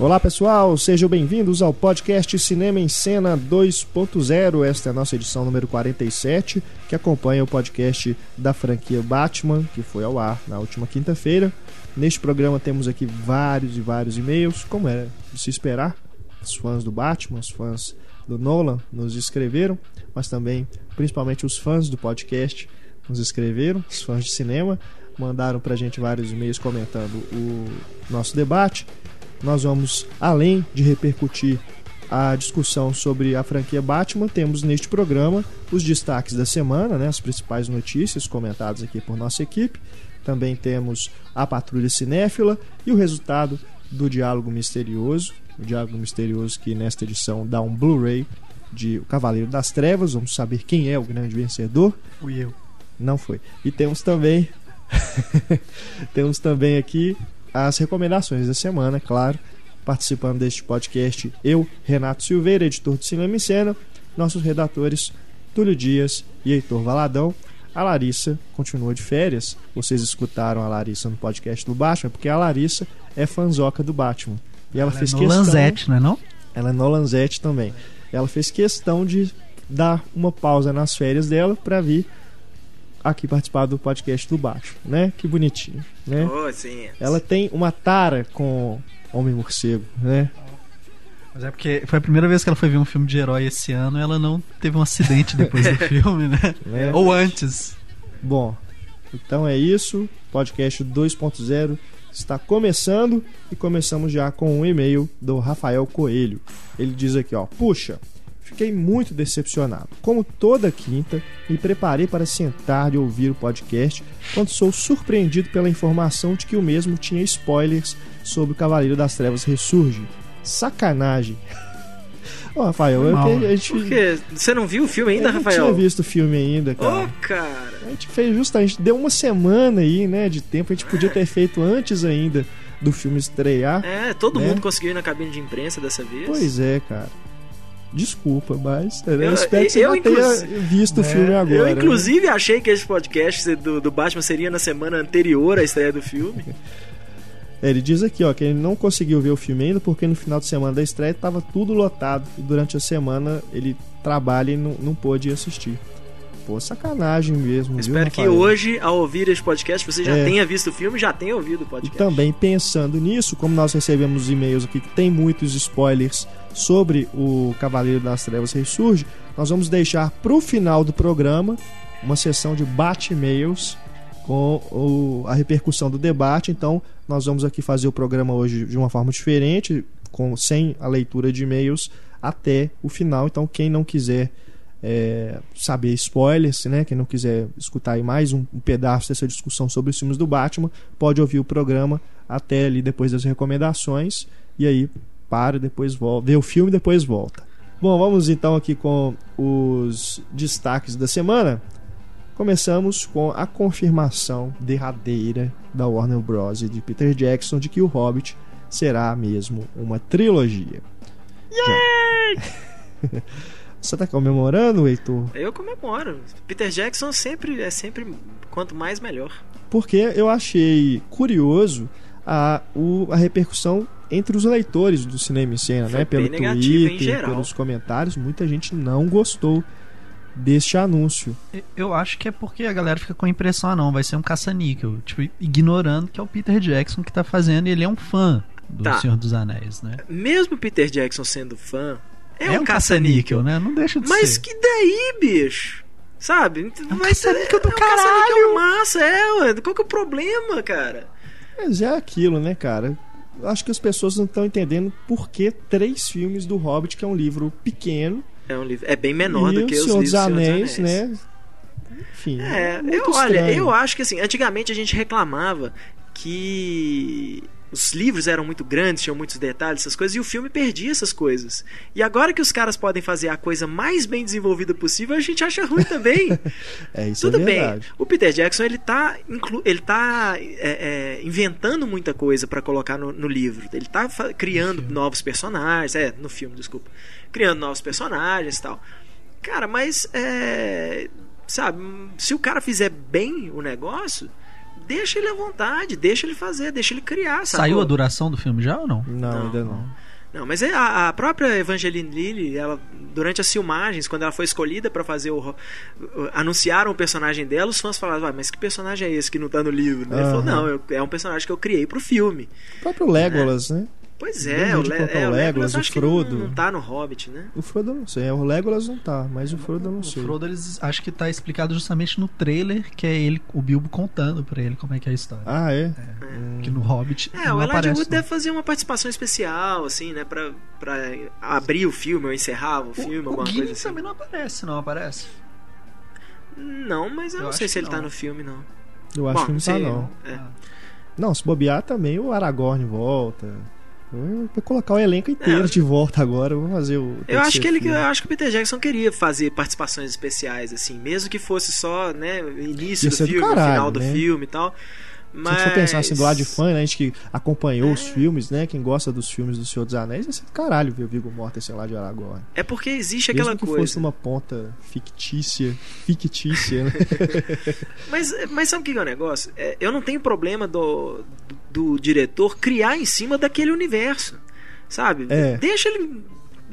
Olá pessoal, sejam bem-vindos ao podcast Cinema em Cena 2.0. Esta é a nossa edição número 47, que acompanha o podcast da franquia Batman, que foi ao ar na última quinta-feira. Neste programa temos aqui vários e vários e-mails, como era de se esperar. Os fãs do Batman, os fãs do Nolan nos escreveram, mas também, principalmente os fãs do podcast, nos escreveram, os fãs de cinema, mandaram pra gente vários e-mails comentando o nosso debate nós vamos, além de repercutir a discussão sobre a franquia Batman, temos neste programa os destaques da semana, né, as principais notícias comentadas aqui por nossa equipe. Também temos a Patrulha Cinéfila e o resultado do Diálogo Misterioso. O Diálogo Misterioso que nesta edição dá um Blu-ray de O Cavaleiro das Trevas. Vamos saber quem é o grande vencedor. Fui eu. Não foi. E temos também temos também aqui as recomendações da semana, claro. Participando deste podcast, eu, Renato Silveira, editor de Cinema e Cena, nossos redatores Túlio Dias e Heitor Valadão. A Larissa continua de férias. Vocês escutaram a Larissa no podcast do Batman, porque a Larissa é fanzoca do Batman. E ela, ela fez é questão. Lanzete, não é não? Ela é no Lanzete também. Ela fez questão de dar uma pausa nas férias dela para vir aqui participar do podcast do Baixo, né? Que bonitinho, né? Oh, sim. Ela tem uma tara com Homem Morcego, né? Mas é porque foi a primeira vez que ela foi ver um filme de herói esse ano e ela não teve um acidente depois do filme, né? É. Ou antes. Bom, então é isso. Podcast 2.0 está começando e começamos já com um e-mail do Rafael Coelho. Ele diz aqui, ó: "Puxa, Fiquei muito decepcionado. Como toda quinta, me preparei para sentar e ouvir o podcast quando sou surpreendido pela informação de que o mesmo tinha spoilers sobre o Cavaleiro das Trevas Ressurge. Sacanagem. Ô, Rafael, eu, a gente... Por quê? Você não viu o filme ainda, eu Rafael? Eu não tinha visto o filme ainda, cara. Ô, oh, cara! A gente fez justamente, deu uma semana aí, né, de tempo. A gente podia ter feito antes ainda do filme estrear. É, todo né? mundo conseguiu ir na cabine de imprensa dessa vez. Pois é, cara. Desculpa, mas eu, eu espero que você eu, tenha visto o é, filme agora. Eu, né? inclusive, né? achei que esse podcast do, do Batman seria na semana anterior à estreia do filme. É, ele diz aqui, ó, que ele não conseguiu ver o filme ainda porque no final de semana da estreia estava tudo lotado e durante a semana ele trabalha e não, não pôde assistir. Pô, sacanagem mesmo. Espero que hoje, ao ouvir este podcast, você já é. tenha visto o filme já tenha ouvido o podcast. E também pensando nisso, como nós recebemos e-mails aqui que tem muitos spoilers sobre o Cavaleiro das Trevas Ressurge, nós vamos deixar para o final do programa uma sessão de bate-mails com o, a repercussão do debate. Então, nós vamos aqui fazer o programa hoje de uma forma diferente, com sem a leitura de e-mails até o final. Então, quem não quiser é, saber spoilers, né? Quem não quiser escutar aí mais um, um, pedaço dessa discussão sobre os filmes do Batman, pode ouvir o programa até ali depois das recomendações e aí para, depois volta, vê o filme e depois volta. Bom, vamos então aqui com os destaques da semana. Começamos com a confirmação derradeira da Warner Bros. e de Peter Jackson de que o Hobbit será mesmo uma trilogia. Yay! Você tá comemorando, Heitor? Eu comemoro. Peter Jackson sempre é sempre quanto mais melhor. Porque eu achei curioso a, o, a repercussão entre os leitores do cinema em cena, Foi né? Pelo Twitter, pelos comentários, muita gente não gostou deste anúncio. Eu acho que é porque a galera fica com a impressão, ah não, vai ser um caça-níquel, tipo, ignorando que é o Peter Jackson que tá fazendo e ele é um fã do tá. Senhor dos Anéis, né? Mesmo Peter Jackson sendo fã, é, é um, um caça-níquel, né? Não deixa de Mas ser. que daí, bicho? Sabe? É um caça-níquel do é um caralho. massa, é, ué. Qual que é o problema, cara? Mas é aquilo, né, cara? Acho que as pessoas não estão entendendo por que três filmes do Hobbit, que é um livro pequeno. É um livro, é bem menor do que os livros dos Anéis, Senhor dos Anéis, né? Enfim. É, eu, olha, eu acho que assim, antigamente a gente reclamava que os livros eram muito grandes, tinham muitos detalhes, essas coisas, e o filme perdia essas coisas. E agora que os caras podem fazer a coisa mais bem desenvolvida possível, a gente acha ruim também. é isso Tudo é bem. O Peter Jackson ele tá, ele tá é, é, inventando muita coisa para colocar no, no, livro. Ele tá criando novos personagens, é, no filme, desculpa. Criando novos personagens e tal. Cara, mas é, sabe, se o cara fizer bem o negócio, deixa ele à vontade, deixa ele fazer, deixa ele criar. Sacou? Saiu a duração do filme já ou não? Não, não ainda não. Não, mas é a, a, própria Evangeline Lilly, ela durante as filmagens, quando ela foi escolhida para fazer o, o, anunciaram o personagem dela, os fãs falaram: ah, "Mas que personagem é esse que não tá no livro?" Uhum. Ele falou: "Não, eu, é um personagem que eu criei pro filme." O próprio Legolas, é. né? Pois é, o, Le é, o Legolas, o Frodo. Não, não tá no Hobbit, né? O Frodo não sei, o Legolas não tá, mas o Frodo não sei. O Frodo eles acho que tá explicado justamente no trailer, que é ele, o Bilbo contando pra ele como é que é a história. Ah, é? é. Que no Hobbit. É, o Elijah Wood deve fazer uma participação especial, assim, né? Pra, pra abrir o filme ou encerrar o filme, o, alguma o coisa assim. também não aparece, não aparece? Não, mas eu, eu não sei se ele tá não. tá no filme, não. Eu acho Bom, que não, não tá, não. É. Não, se bobear também o Aragorn volta. Vou colocar o elenco inteiro é. de volta agora, vou fazer o. Eu acho que ele, eu acho que o Peter Jackson queria fazer participações especiais, assim, mesmo que fosse só, né, início Ia do filme, do caralho, final do né? filme e tal. Mas... Se for pensar assim do lado de fã, né, a gente que acompanhou é. os filmes, né? Quem gosta dos filmes do Senhor dos Anéis, ser do caralho ver o Viggo Mortensen lá de Aragorn. É porque existe aquela Mesmo que coisa. fosse uma ponta fictícia, fictícia, né? mas, mas sabe o que é o negócio? É, eu não tenho problema do, do, do, diretor criar em cima daquele universo, sabe? É. Deixa ele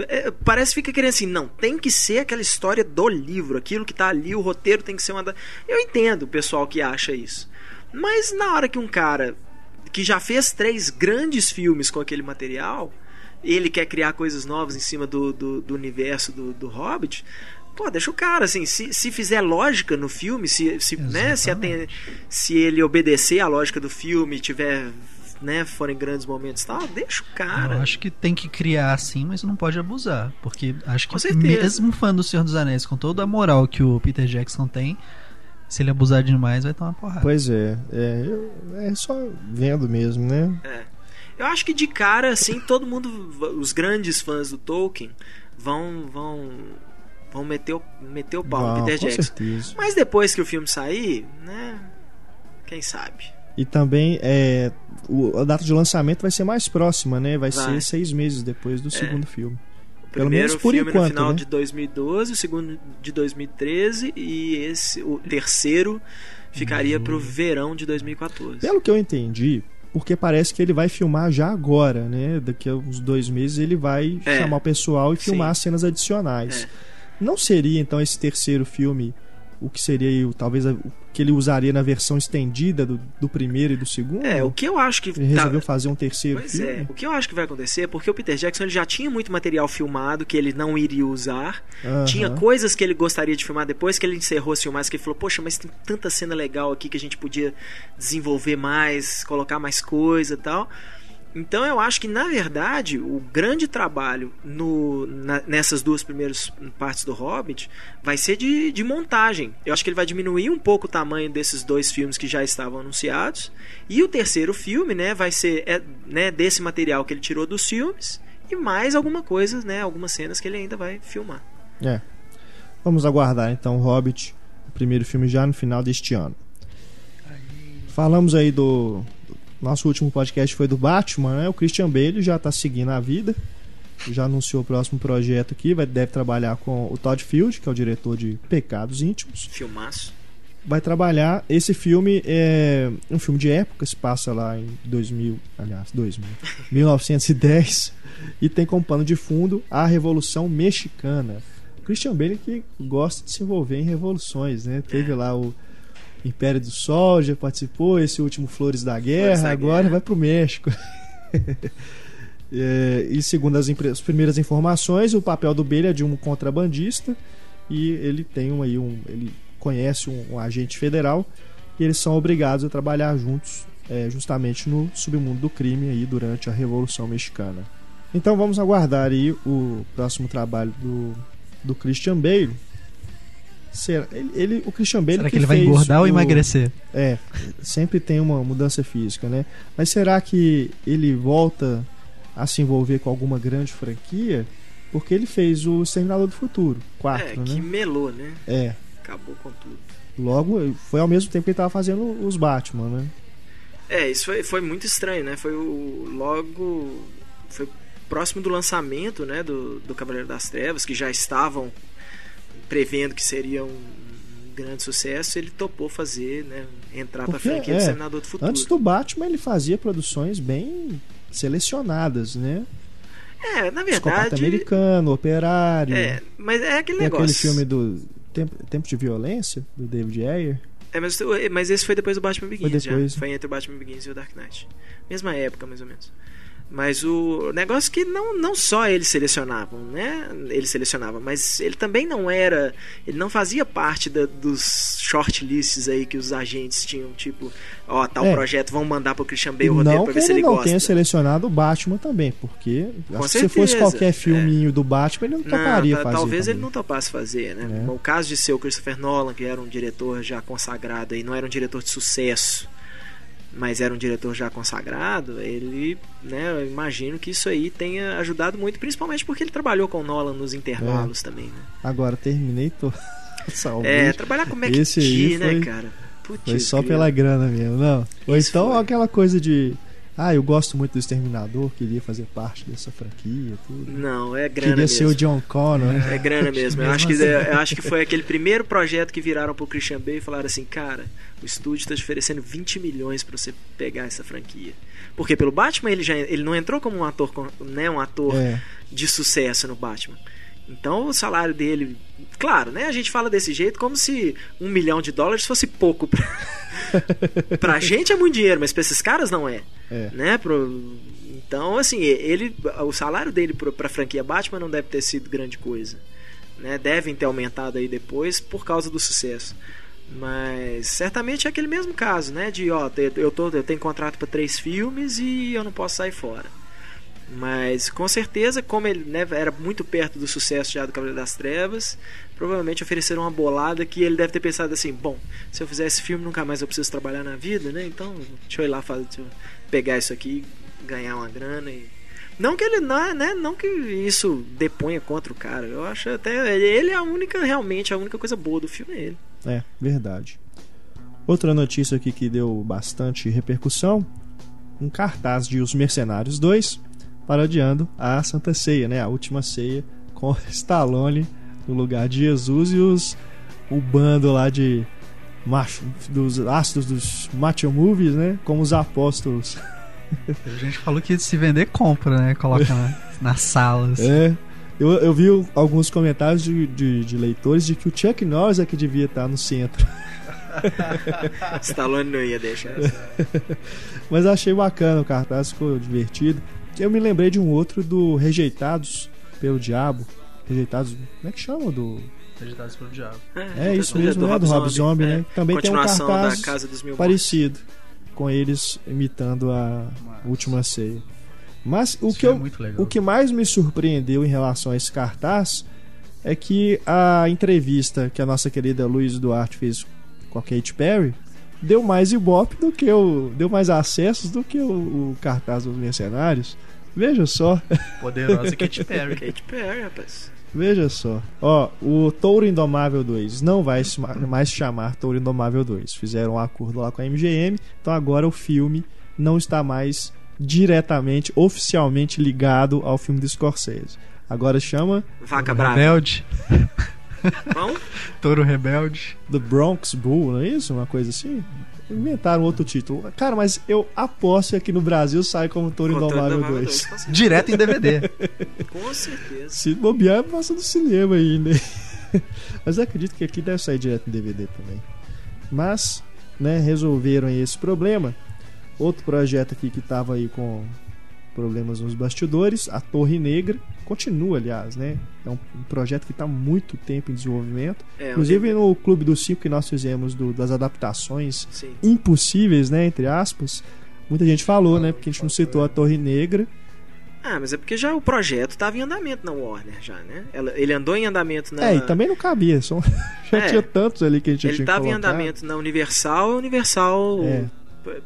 é, parece que fica querendo assim, não, tem que ser aquela história do livro, aquilo que tá ali, o roteiro tem que ser uma da... Eu entendo o pessoal que acha isso. Mas na hora que um cara que já fez três grandes filmes com aquele material, ele quer criar coisas novas em cima do, do, do universo do, do Hobbit, pô, deixa o cara, assim, se, se fizer lógica no filme, se, se, né, se, atende, se ele obedecer à lógica do filme, tiver né, forem grandes momentos tal, deixa o cara. Eu acho que tem que criar assim, mas não pode abusar. Porque acho que mesmo fã do Senhor dos Anéis, com toda a moral que o Peter Jackson tem, se ele abusar demais, vai tomar porrada. Pois é, é, é só vendo mesmo, né? É. Eu acho que de cara, assim, todo mundo, os grandes fãs do Tolkien, vão vão vão meter o, meter o pau no Peter Jackson. Certeza. Mas depois que o filme sair, né? Quem sabe? E também é, o, a data de lançamento vai ser mais próxima, né? Vai, vai. ser seis meses depois do é. segundo filme. Pelo menos por filme enquanto, no final né? de 2012, o segundo de 2013 e esse o terceiro ficaria hum. pro verão de 2014. Pelo que eu entendi, porque parece que ele vai filmar já agora, né? Daqui a uns dois meses ele vai é. chamar o pessoal e filmar Sim. cenas adicionais. É. Não seria então esse terceiro filme o que seria talvez o que ele usaria na versão estendida do, do primeiro e do segundo? É, o que eu acho que. Ele resolveu tá... fazer um terceiro pois filme? É, o que eu acho que vai acontecer é porque o Peter Jackson ele já tinha muito material filmado que ele não iria usar. Uh -huh. Tinha coisas que ele gostaria de filmar depois que ele encerrou as filmagens, que ele falou, poxa, mas tem tanta cena legal aqui que a gente podia desenvolver mais, colocar mais coisa e tal. Então eu acho que, na verdade, o grande trabalho no, na, nessas duas primeiras partes do Hobbit vai ser de, de montagem. Eu acho que ele vai diminuir um pouco o tamanho desses dois filmes que já estavam anunciados. E o terceiro filme né, vai ser é, né, desse material que ele tirou dos filmes e mais alguma coisa, né, algumas cenas que ele ainda vai filmar. É. Vamos aguardar então o Hobbit, o primeiro filme já no final deste ano. Falamos aí do nosso último podcast foi do Batman, né? O Christian Bale já está seguindo a vida. Já anunciou o próximo projeto aqui. Vai, deve trabalhar com o Todd Field, que é o diretor de Pecados Íntimos. Filmaço. Vai trabalhar. Esse filme é um filme de época, se passa lá em 2000, aliás, 2000, 1910. E tem como pano de fundo a Revolução Mexicana. Christian Bale que gosta de se envolver em revoluções, né? Teve é. lá o Império do Sol já participou, esse último Flores da Guerra, da agora Guerra. vai para o México. é, e segundo as, as, primeiras informações, o papel do Bale é de um contrabandista e ele tem um, aí um, ele conhece um, um agente federal e eles são obrigados a trabalhar juntos é, justamente no submundo do crime aí durante a Revolução Mexicana. Então vamos aguardar aí o próximo trabalho do, do Christian Bale Será, ele, ele, o Christian Bale será que, que ele vai engordar o, ou emagrecer? É, sempre tem uma mudança física, né? Mas será que ele volta a se envolver com alguma grande franquia? Porque ele fez o Exterminador do Futuro, 4, é, né? que melou, né? É. Acabou com tudo. Logo, foi ao mesmo tempo que ele estava fazendo os Batman, né? É, isso foi, foi muito estranho, né? Foi o logo foi próximo do lançamento, né, do, do Cavaleiro das Trevas, que já estavam prevendo que seria um grande sucesso, ele topou fazer, né, entrar para frente é, Exterminador do Futuro. Antes do Batman, ele fazia produções bem selecionadas, né? É, na verdade. americano, operário. É, mas é aquele negócio. aquele filme do Tempo, Tempo de Violência, do David Ayer. É, mas, mas esse foi depois do Batman Begins. Foi, depois. Já. foi entre o Batman Begins e o Dark Knight. Mesma época, mais ou menos. Mas o negócio é que não, não só eles selecionavam, né? Ele selecionava, mas ele também não era. Ele não fazia parte da, dos shortlists aí que os agentes tinham, tipo, ó, tal é. projeto, vão mandar pro Christian Bale o roteiro pra ver se ele, não gosta. tenha selecionado o Batman também, porque se fosse qualquer filminho é. do Batman, ele não toparia não, fazer. Talvez também. ele não topasse fazer, né? É. O caso de ser o Christopher Nolan, que era um diretor já consagrado e não era um diretor de sucesso mas era um diretor já consagrado, ele, né, eu imagino que isso aí tenha ajudado muito, principalmente porque ele trabalhou com Nolan nos intervalos é. também, né? Agora, Terminator. é, trabalhar com McTee, né, cara? Putz, foi só pela grana mesmo, não. Ou então foi. aquela coisa de ah, eu gosto muito do Exterminador, queria fazer parte dessa franquia, tudo. Não, é grana Queria mesmo. ser o John Connor. É, é grana mesmo. Eu acho, que, eu acho que foi aquele primeiro projeto que viraram pro Christian Bale e falaram assim, cara, o estúdio está te oferecendo 20 milhões para você pegar essa franquia. Porque pelo Batman ele já ele não entrou como um ator, né, um ator é. de sucesso no Batman. Então o salário dele, claro, né? A gente fala desse jeito como se um milhão de dólares fosse pouco pra, pra gente é muito dinheiro, mas pra esses caras não é, é. né? Pro, então assim ele, o salário dele pra, franquia Batman não deve ter sido grande coisa, né? Devem ter aumentado aí depois por causa do sucesso. Mas certamente é aquele mesmo caso, né? De ó, eu, tô, eu tenho contrato para três filmes e eu não posso sair fora. Mas com certeza, como ele né, era muito perto do sucesso já do Cavaleiro das Trevas, provavelmente ofereceram uma bolada que ele deve ter pensado assim: bom, se eu fizer esse filme nunca mais eu preciso trabalhar na vida, né? Então deixa eu ir lá fazer, eu pegar isso aqui, ganhar uma grana e não que ele não, né, não que isso deponha contra o cara. Eu acho até ele é a única realmente a única coisa boa do filme é ele. É, verdade. Outra notícia aqui que deu bastante repercussão, um cartaz de Os Mercenários 2 parodiando a Santa Ceia, né? A última ceia com Stallone no lugar de Jesus e os o bando lá de macho, dos ácidos dos macho movies, né? Como os apóstolos. A gente falou que se vender compra, né? Coloca na, nas salas. É. Eu, eu vi alguns comentários de, de, de, leitores de que o Chuck Norris é que devia estar no centro. Stallone não ia deixar. Mas achei bacana o cartaz, ficou divertido. Eu me lembrei de um outro do Rejeitados pelo Diabo. Rejeitados. Como é que chama? Do. Rejeitados pelo Diabo. É, é isso mesmo, né? Do Rob Zombie, né? É. Também tem um cartaz parecido. Com eles imitando a última ceia. Mas o que, eu, é o que mais me surpreendeu em relação a esse cartaz é que a entrevista que a nossa querida Luiz Duarte fez com a Kate Perry deu mais ibope do que o. deu mais acessos do que o, o cartaz dos mercenários. Veja só. Poderosa Kate Perry. Kate Perry, rapaz. Veja só. Ó, o Touro Indomável 2 não vai mais chamar Touro Indomável 2. Fizeram um acordo lá com a MGM, então agora o filme não está mais diretamente, oficialmente ligado ao filme do Scorsese. Agora chama Vaca Brava. Rebelde. Bom? Touro Rebelde. The Bronx Bull, não é isso? Uma coisa assim? Inventaram outro título. Cara, mas eu aposto que aqui no Brasil sai como Touro Indomável 2. Direto em DVD. Com certeza. Se bobear, passa no cinema ainda. mas eu acredito que aqui deve sair direto em DVD também. Mas, né, resolveram esse problema. Outro projeto aqui que tava aí com problemas nos bastidores, a Torre Negra continua, aliás, né? É um, projeto que está há muito tempo em desenvolvimento. É, Inclusive no Clube dos Cinco que nós fizemos do, das adaptações Sim. impossíveis, né? Entre aspas. Muita gente falou, né? Porque a gente não citou a Torre Negra. Ah, mas é porque já o projeto estava em andamento na Warner, já, né? Ele andou em andamento na. É, e também não cabia, só... já é, tinha tantos ali que a gente ele tinha Ele estava em andamento na Universal, Universal. É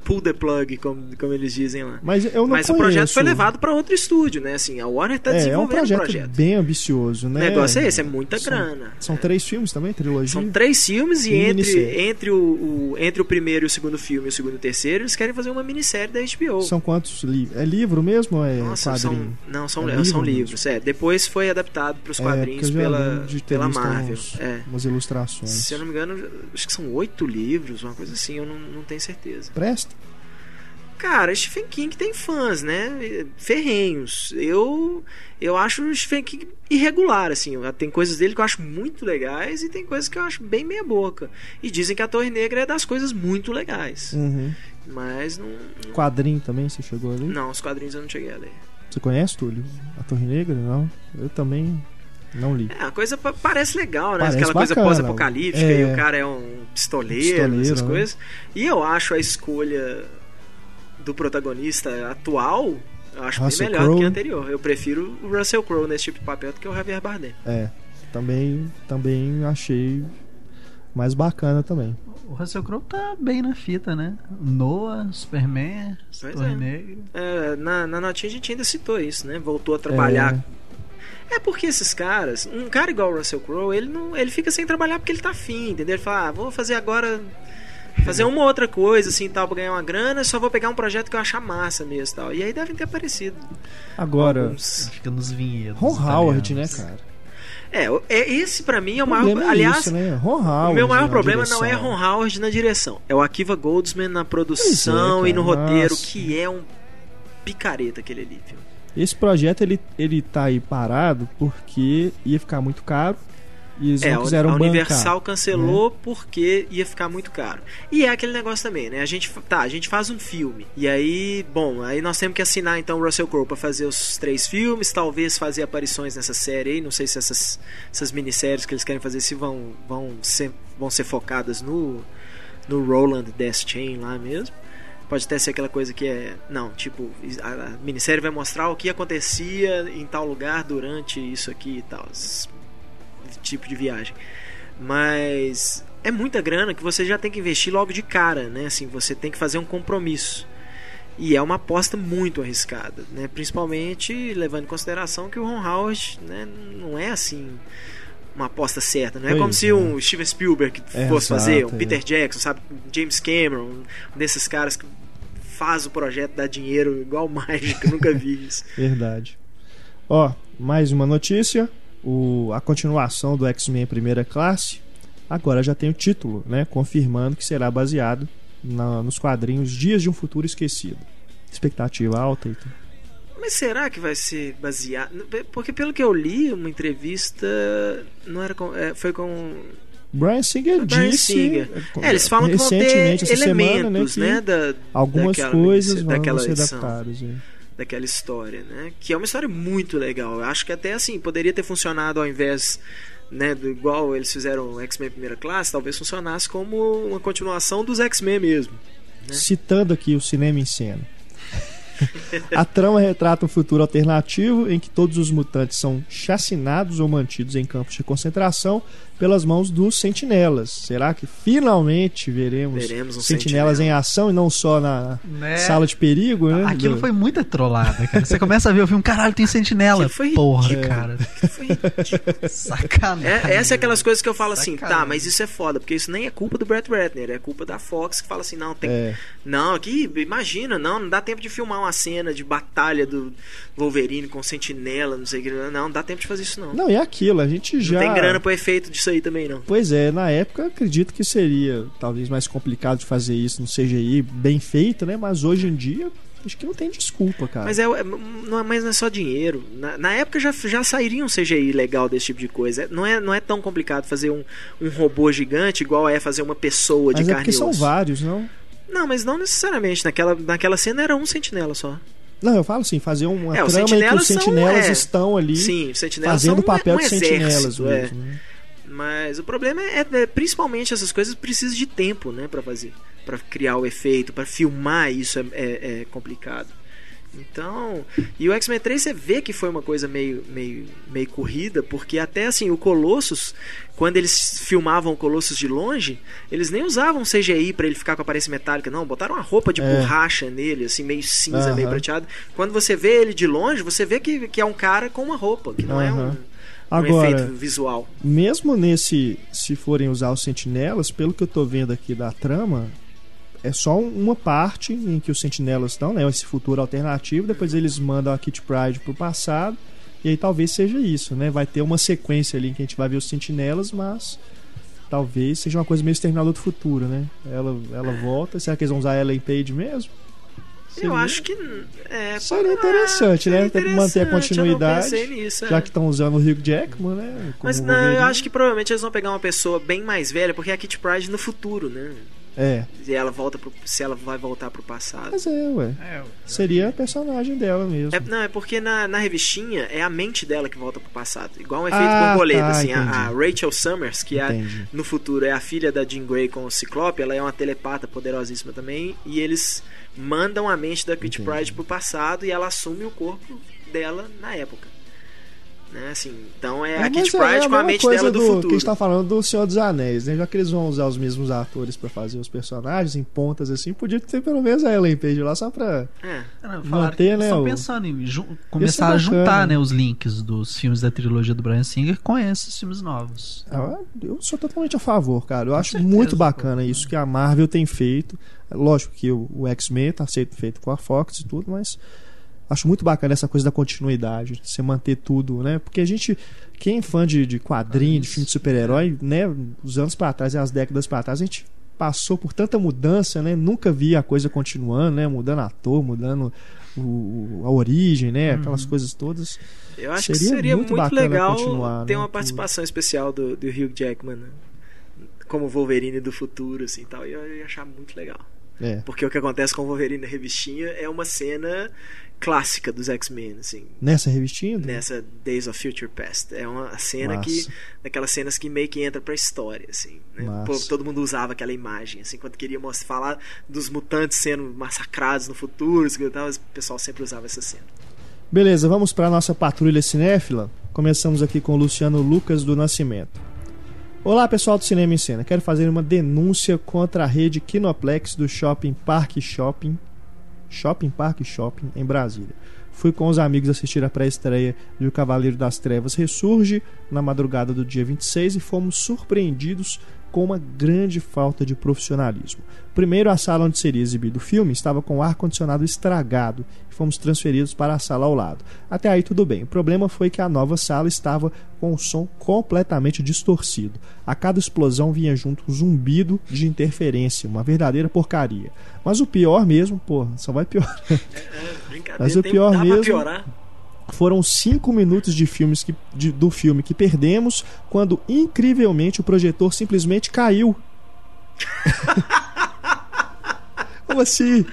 pull the plug, como, como eles dizem lá. Mas eu não Mas conheço. o projeto foi levado para outro estúdio, né? Assim, a Warner tá é, é um desenvolvendo projeto, o projeto. bem ambicioso, né? O negócio é esse, é muita São- grana. São três filmes também, trilogia? São três filmes e E entre, minissérie. entre, o, o- entre o primeiro e o segundo filme e o segundo e o terceiro, eles querem fazer uma minissérie da HBO. São quantos livros? É livro mesmo ou é Nossa, são, quadrinho? não, são, É são livro livros. É, depois foi adaptado para os É, quadrinhos pela, pela Marvel. uns- É. Umas ilustrações. Se eu não me engano, acho que são oito livros, uma coisa assim, eu não, não tenho certeza. Presta? Cara, Stephen King tem fãs, né? Ferrenhos. Eu eu acho o Stephen King irregular, assim. Tem coisas dele que eu acho muito legais e tem coisas que eu acho bem meia boca. E dizem que a Torre Negra é das coisas muito legais. Uhum. Mas não, não- Quadrinho também, você chegou ali? não, os quadrinhos eu não cheguei a ler. Você conhece, Túlio? A Torre Negra? Não. Eu também não li. É, a coisa pa- parece legal, né? Parece Aquela coisa bacana. pós-apocalíptica É. e o cara é um pistoleiro, Pistoleiro, essas né? coisas. E eu acho a escolha do protagonista atual, eu acho Russell bem melhor do Crowe. que a anterior. Eu prefiro o Russell Crowe nesse tipo de papel do que o Javier Bardem. É. Também, também achei mais bacana também. O Russell Crowe tá bem na fita, né? Noah, Superman, Torre é. Negra. É, na, na notinha a gente ainda citou isso, né? Voltou a trabalhar. É. porque esses caras, um cara igual o Russell Crowe, ele não, ele fica sem trabalhar porque ele tá afim, entendeu? Ele fala, ah, vou fazer agora fazer uma outra coisa assim, tal, pra ganhar uma grana, só vou pegar um projeto que eu achar massa mesmo, tal. E aí devem ter aparecido. Agora, alguns. Fica nos vinhedos. Ron Howard, né, cara? É, é esse pra mim é o O maior, problema é aliás, isso, né? Ron Howard o meu maior problema não é direção. Ron Howard na direção, é o Akiva Goldsman na produção Pois é, e no roteiro, nossa. que é um picareta aquele ali, viu? Esse projeto ele, ele tá aí parado porque ia ficar muito caro e eles É, não quiseram a bancar. Universal cancelou porque ia ficar muito caro. E é aquele negócio também, né? A gente, tá, a gente faz um filme. E aí, bom, aí nós temos que assinar então o Russell Crowe pra fazer os três filmes, talvez fazer aparições nessa série aí. Não sei se essas, essas minisséries que eles querem fazer se vão, vão, ser, vão ser focadas no, no Roland Death Chain lá mesmo. Pode até ser aquela coisa que é. Não, tipo, a, a minissérie vai mostrar o que acontecia em tal lugar durante isso aqui e tal. esse tipo de viagem. Mas é muita grana que você já tem que investir logo de cara, né? Assim, você tem que fazer um compromisso. E é uma aposta muito arriscada, né? Principalmente levando em consideração que o Ron Howard, né, não é assim uma aposta certa. Não é Pois como se é. um Steven Spielberg É, fosse fazer, exato, um é. Peter Jackson, sabe? James Cameron, um desses caras que faz o projeto dar dinheiro igual mágica, nunca vi isso. Verdade. Ó, mais uma notícia. O, a continuação do X-Men Primeira Classe agora já tem o título, né? Confirmando que será baseado na- nos quadrinhos Dias de um Futuro Esquecido. Expectativa alta e tudo. Mas será que vai ser baseado? Porque pelo que eu li, uma entrevista não era com, é, foi com Brian Singer Brian disse Singer. É, eles falam que vão ter elementos, semana, né, que da, algumas daquela coisas vão daquela ser adaptadas. é. daquela história, né? Que é uma história muito legal. Eu acho que até assim poderia ter funcionado ao invés, né, do igual eles fizeram X-Men Primeira Classe, talvez funcionasse como uma continuação dos X-Men mesmo. Né? Citando aqui o cinema em cena. A trama retrata um futuro alternativo em que todos os mutantes são chacinados ou mantidos em campos de concentração pelas mãos dos sentinelas. Será que finalmente veremos, Veremos um sentinelas sentinela. em ação e não só na Né? sala de perigo, né? Aquilo foi muita trollada, cara. Você começa a ver o filme, caralho, tem sentinela. Aquilo foi Porra, ridículo. cara. Foi ridículo. Sacanagem. É, essa é aquelas coisas que eu falo assim, Sacanagem. tá, mas isso é foda, porque isso nem é culpa do Brett Ratner, é culpa da Fox que fala assim, não, tem É, Não, aqui, imagina, não, não dá tempo de filmar uma cena de batalha do Wolverine com sentinela, não sei o que. Não, não dá tempo de fazer isso, não. Não, não, e aquilo, a gente já. tem grana pro efeito disso aí também, não. Pois é, na época acredito que seria talvez mais complicado de fazer isso no CGI bem feito, né? Mas hoje em dia acho que não tem desculpa, cara. Mas é, é- não é, mas não é só dinheiro. Na, na época já, já sairia um CGI legal desse tipo de coisa. Não é, não é tão complicado fazer um, um robô gigante igual é fazer uma pessoa de Mas é carne e são osso. vários, não? Não, mas não necessariamente. Naquela, naquela cena era um sentinela só. Não, eu falo assim, fazer uma É, trama em que os sentinelas são, é, estão ali Sim, sentinelas fazendo são o papel um, de um sentinelas exército, é. mesmo. né? Mas o problema é, é, principalmente essas coisas precisam de tempo, né, para fazer, Pra criar o efeito, pra filmar isso é, é- é complicado. Então, e o X-Men 3 você vê que foi uma coisa meio, meio, meio corrida, porque até assim, o Colossus, quando eles filmavam o Colossus de longe, eles nem usavam CGI para ele ficar com a aparência metálica, não, botaram uma roupa de é. borracha nele, assim, meio cinza, uhum. meio prateado. Quando você vê ele de longe, você vê que, que é um cara com uma roupa, que não uhum. é um, um Agora, efeito visual. Mesmo nesse, se forem usar os sentinelas, pelo que eu tô vendo aqui da trama, é só uma parte em que os sentinelas estão, né? Esse futuro alternativo. Depois eles mandam a Kit Pride pro passado. E aí talvez seja isso, né? Vai ter uma sequência ali em que a gente vai ver os sentinelas, mas talvez seja uma coisa meio Exterminador do Futuro, né? Ela, ela volta. Será que eles vão usar ela em Page mesmo? Seria... Eu acho que é, seria interessante, né? Interessante, manter a continuidade. Nisso, é. Já que estão usando o Hugh Jackman, né? Mas não, eu acho que provavelmente eles vão pegar uma pessoa bem mais velha, porque é a Kit Pride no futuro, né? É. E ela volta pro, se ela vai voltar pro passado. Mas é, ué. É, Seria a personagem dela mesmo. É, não, é porque na, na revistinha é a mente dela que volta pro passado. Igual um efeito ah, borboleta, tá, assim. A, a, Rachel Summers, que é, no futuro é a filha da Jean Grey com o Ciclope, ela é uma telepata poderosíssima também. E eles mandam a mente da Kit Pride pro passado e ela assume o corpo dela na época. Né? Assim, então é, é a Kit é, Pride é com a mente dela do, do futuro. Que a gente tá falando do Senhor dos Anéis, né? Já que eles vão usar os mesmos atores para fazer os personagens em pontas assim, podia ter pelo menos a Ellen Page lá só pra é. Não, manter, né? Estão o... pensando em começar a juntar né, os links dos filmes da trilogia do Brian Singer com esses filmes novos. Ah, eu sou totalmente a favor, cara. Eu com acho certeza, muito bacana pô. isso que a Marvel tem feito. Lógico que o, o X-Men tá sendo feito com a Fox e tudo, mas acho muito bacana essa coisa da continuidade, você manter tudo, né? Porque a gente, quem é fã de, de quadrinho, de filme de super-herói, né? Os anos para trás e as décadas para trás, a gente passou por tanta mudança, né? Nunca via a coisa continuando, né? Mudando ator, mudando o, a origem, né? Aquelas uhum. coisas todas. Eu acho seria que seria muito, muito legal ter né? uma participação especial do, do Hugh Jackman, né? como Wolverine do futuro, assim, tal. E eu ia achar muito legal. É. Porque o que acontece com o Wolverine na revistinha é uma cena clássica dos X-Men, assim. Nessa revistinha? Nessa Days of Future Past. É uma cena Massa. que. Daquelas cenas que meio que entra pra história, assim. Né? Pô, todo mundo usava aquela imagem, assim, quando queria mostrar, falar dos mutantes sendo massacrados no futuro, assim, tal, o pessoal sempre usava essa cena. Beleza, vamos para nossa patrulha cinéfila. Começamos aqui com o Luciano Lucas do Nascimento. Olá pessoal do Cinema em Cena, quero fazer uma denúncia contra a rede Kinoplex do Shopping Park Shopping Shopping Park Shopping, em Brasília. Fui com os amigos assistir a pré-estreia de O Cavaleiro das Trevas Ressurge na madrugada do dia 26 e fomos surpreendidos com uma grande falta de profissionalismo. Primeiro, a sala onde seria exibido o filme estava com o ar-condicionado estragado fomos transferidos para a sala ao lado. Até aí tudo bem. O problema foi que a nova sala estava com o som completamente distorcido. A cada explosão vinha junto um zumbido de interferência, uma verdadeira porcaria. Mas o pior mesmo, porra, só vai piorar. É, é, Mas o pior mesmo foram cinco minutos de filmes que, de, do filme que perdemos quando incrivelmente o projetor simplesmente caiu. Como assim?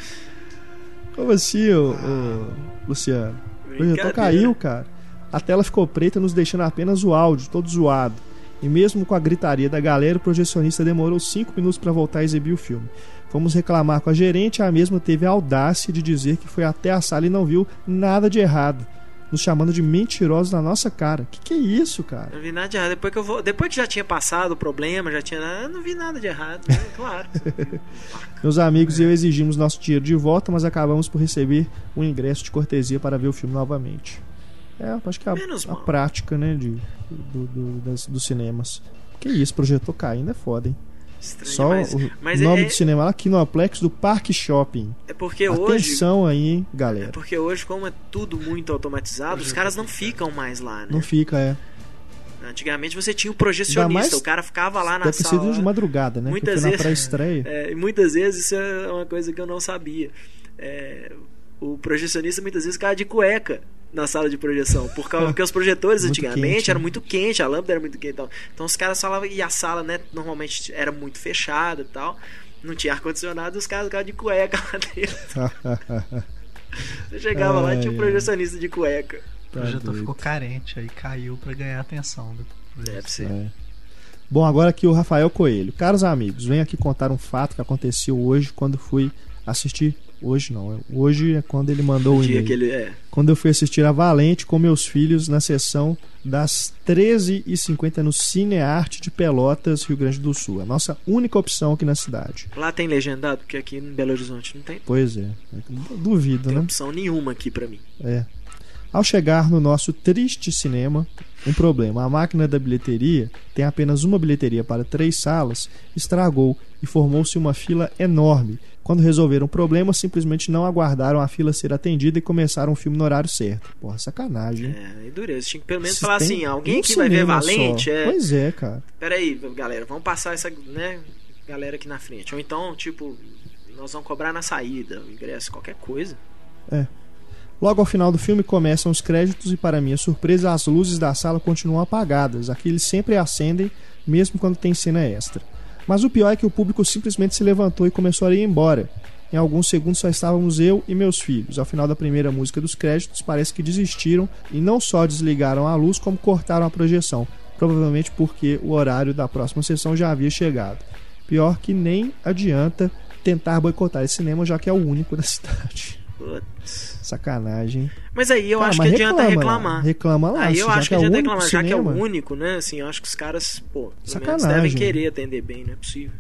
Como assim, ô, ô, Luciano? O projetor caiu, cara. A tela ficou preta, nos deixando apenas o áudio, todo zoado. E mesmo com a gritaria da galera, o projecionista demorou cinco minutos para voltar a exibir o filme. Fomos reclamar com a gerente, a mesma teve a audácia de dizer que foi até a sala e não viu nada de errado nos chamando de mentirosos na nossa cara. Que que é isso, cara? Não vi nada de errado. Depois que, eu vou... Depois que já tinha passado o problema, já tinha. Eu não vi nada de errado, né? claro. Meus amigos e eu exigimos nosso dinheiro de volta, mas acabamos por receber um ingresso de cortesia para ver o filme novamente. É, acho que é a, a prática, né, de, do, do, das, dos cinemas. Que isso, projetor caindo é foda, hein? Estranho Só demais. o Mas nome é... do cinema lá, Kinoplex do Parque Shopping. É porque Atenção hoje... aí, galera. É porque hoje, como é tudo muito automatizado, os caras não ficam mais lá, né? Não fica, é. Antigamente você tinha o projecionista, mais... o cara ficava lá na Deve sala. Deve de madrugada, né? Muitas vezes, na estreia É, muitas vezes isso é uma coisa que eu não sabia. É, o projecionista muitas vezes ficava de cueca na sala de projeção. Por causa, porque os projetores antigamente quente, eram né? muito quentes, a lâmpada era muito quente. Então, então os caras falavam, e a sala, né, normalmente era muito fechada e tal. Não tinha ar-condicionado, os caras ficavam de cueca lá dentro. Você chegava lá e tinha um projecionista de cueca. O projetor ficou carente, aí caiu para ganhar atenção. Deve ser. É. Bom, agora aqui o Rafael Coelho. Caros amigos, venho aqui contar um fato que aconteceu hoje quando fui assistir Hoje não. Hoje é quando ele mandou o, dia e-mail. que ele é. Quando eu fui assistir a Valente com meus filhos na sessão das 13h50 no Cinearte de Pelotas, Rio Grande do Sul. A nossa única opção aqui na cidade. Lá tem legendado, porque aqui em Belo Horizonte não tem. Pois é. Duvido, não tem né? opção nenhuma aqui para mim. É. Ao chegar no nosso triste cinema, um problema. A máquina da bilheteria tem apenas uma bilheteria para três salas, estragou e formou-se uma fila enorme. Quando resolveram o problema, simplesmente não aguardaram a fila ser atendida e começaram o filme no horário certo. Porra, sacanagem. É, é dureza. Tinha que pelo menos falar assim: alguém um que vai ver Valente. É... Pois é, cara. Peraí, galera, vamos passar essa né, galera aqui na frente. Ou então, tipo, nós vamos cobrar na saída, o ingresso, qualquer coisa. É. Logo ao final do filme começam os créditos e, para minha surpresa, as luzes da sala continuam apagadas. Aqui eles sempre acendem, mesmo quando tem cena extra. Mas o pior é que o público simplesmente se levantou e começou a ir embora. Em alguns segundos só estávamos eu e meus filhos. Ao final da primeira música dos créditos, parece que desistiram e não só desligaram a luz, como cortaram a projeção. Provavelmente porque o horário da próxima sessão já havia chegado. Pior que nem adianta tentar boicotar esse cinema, já que é o único da cidade. Putz. Sacanagem. Mas aí eu Cara, acho que adianta reclama, reclamar. Reclama lá. Aí eu acho que, que adianta é reclamar, já que é o único, né? Assim, eu acho que os caras, pô, Sacanagem. devem querer atender bem, não é possível.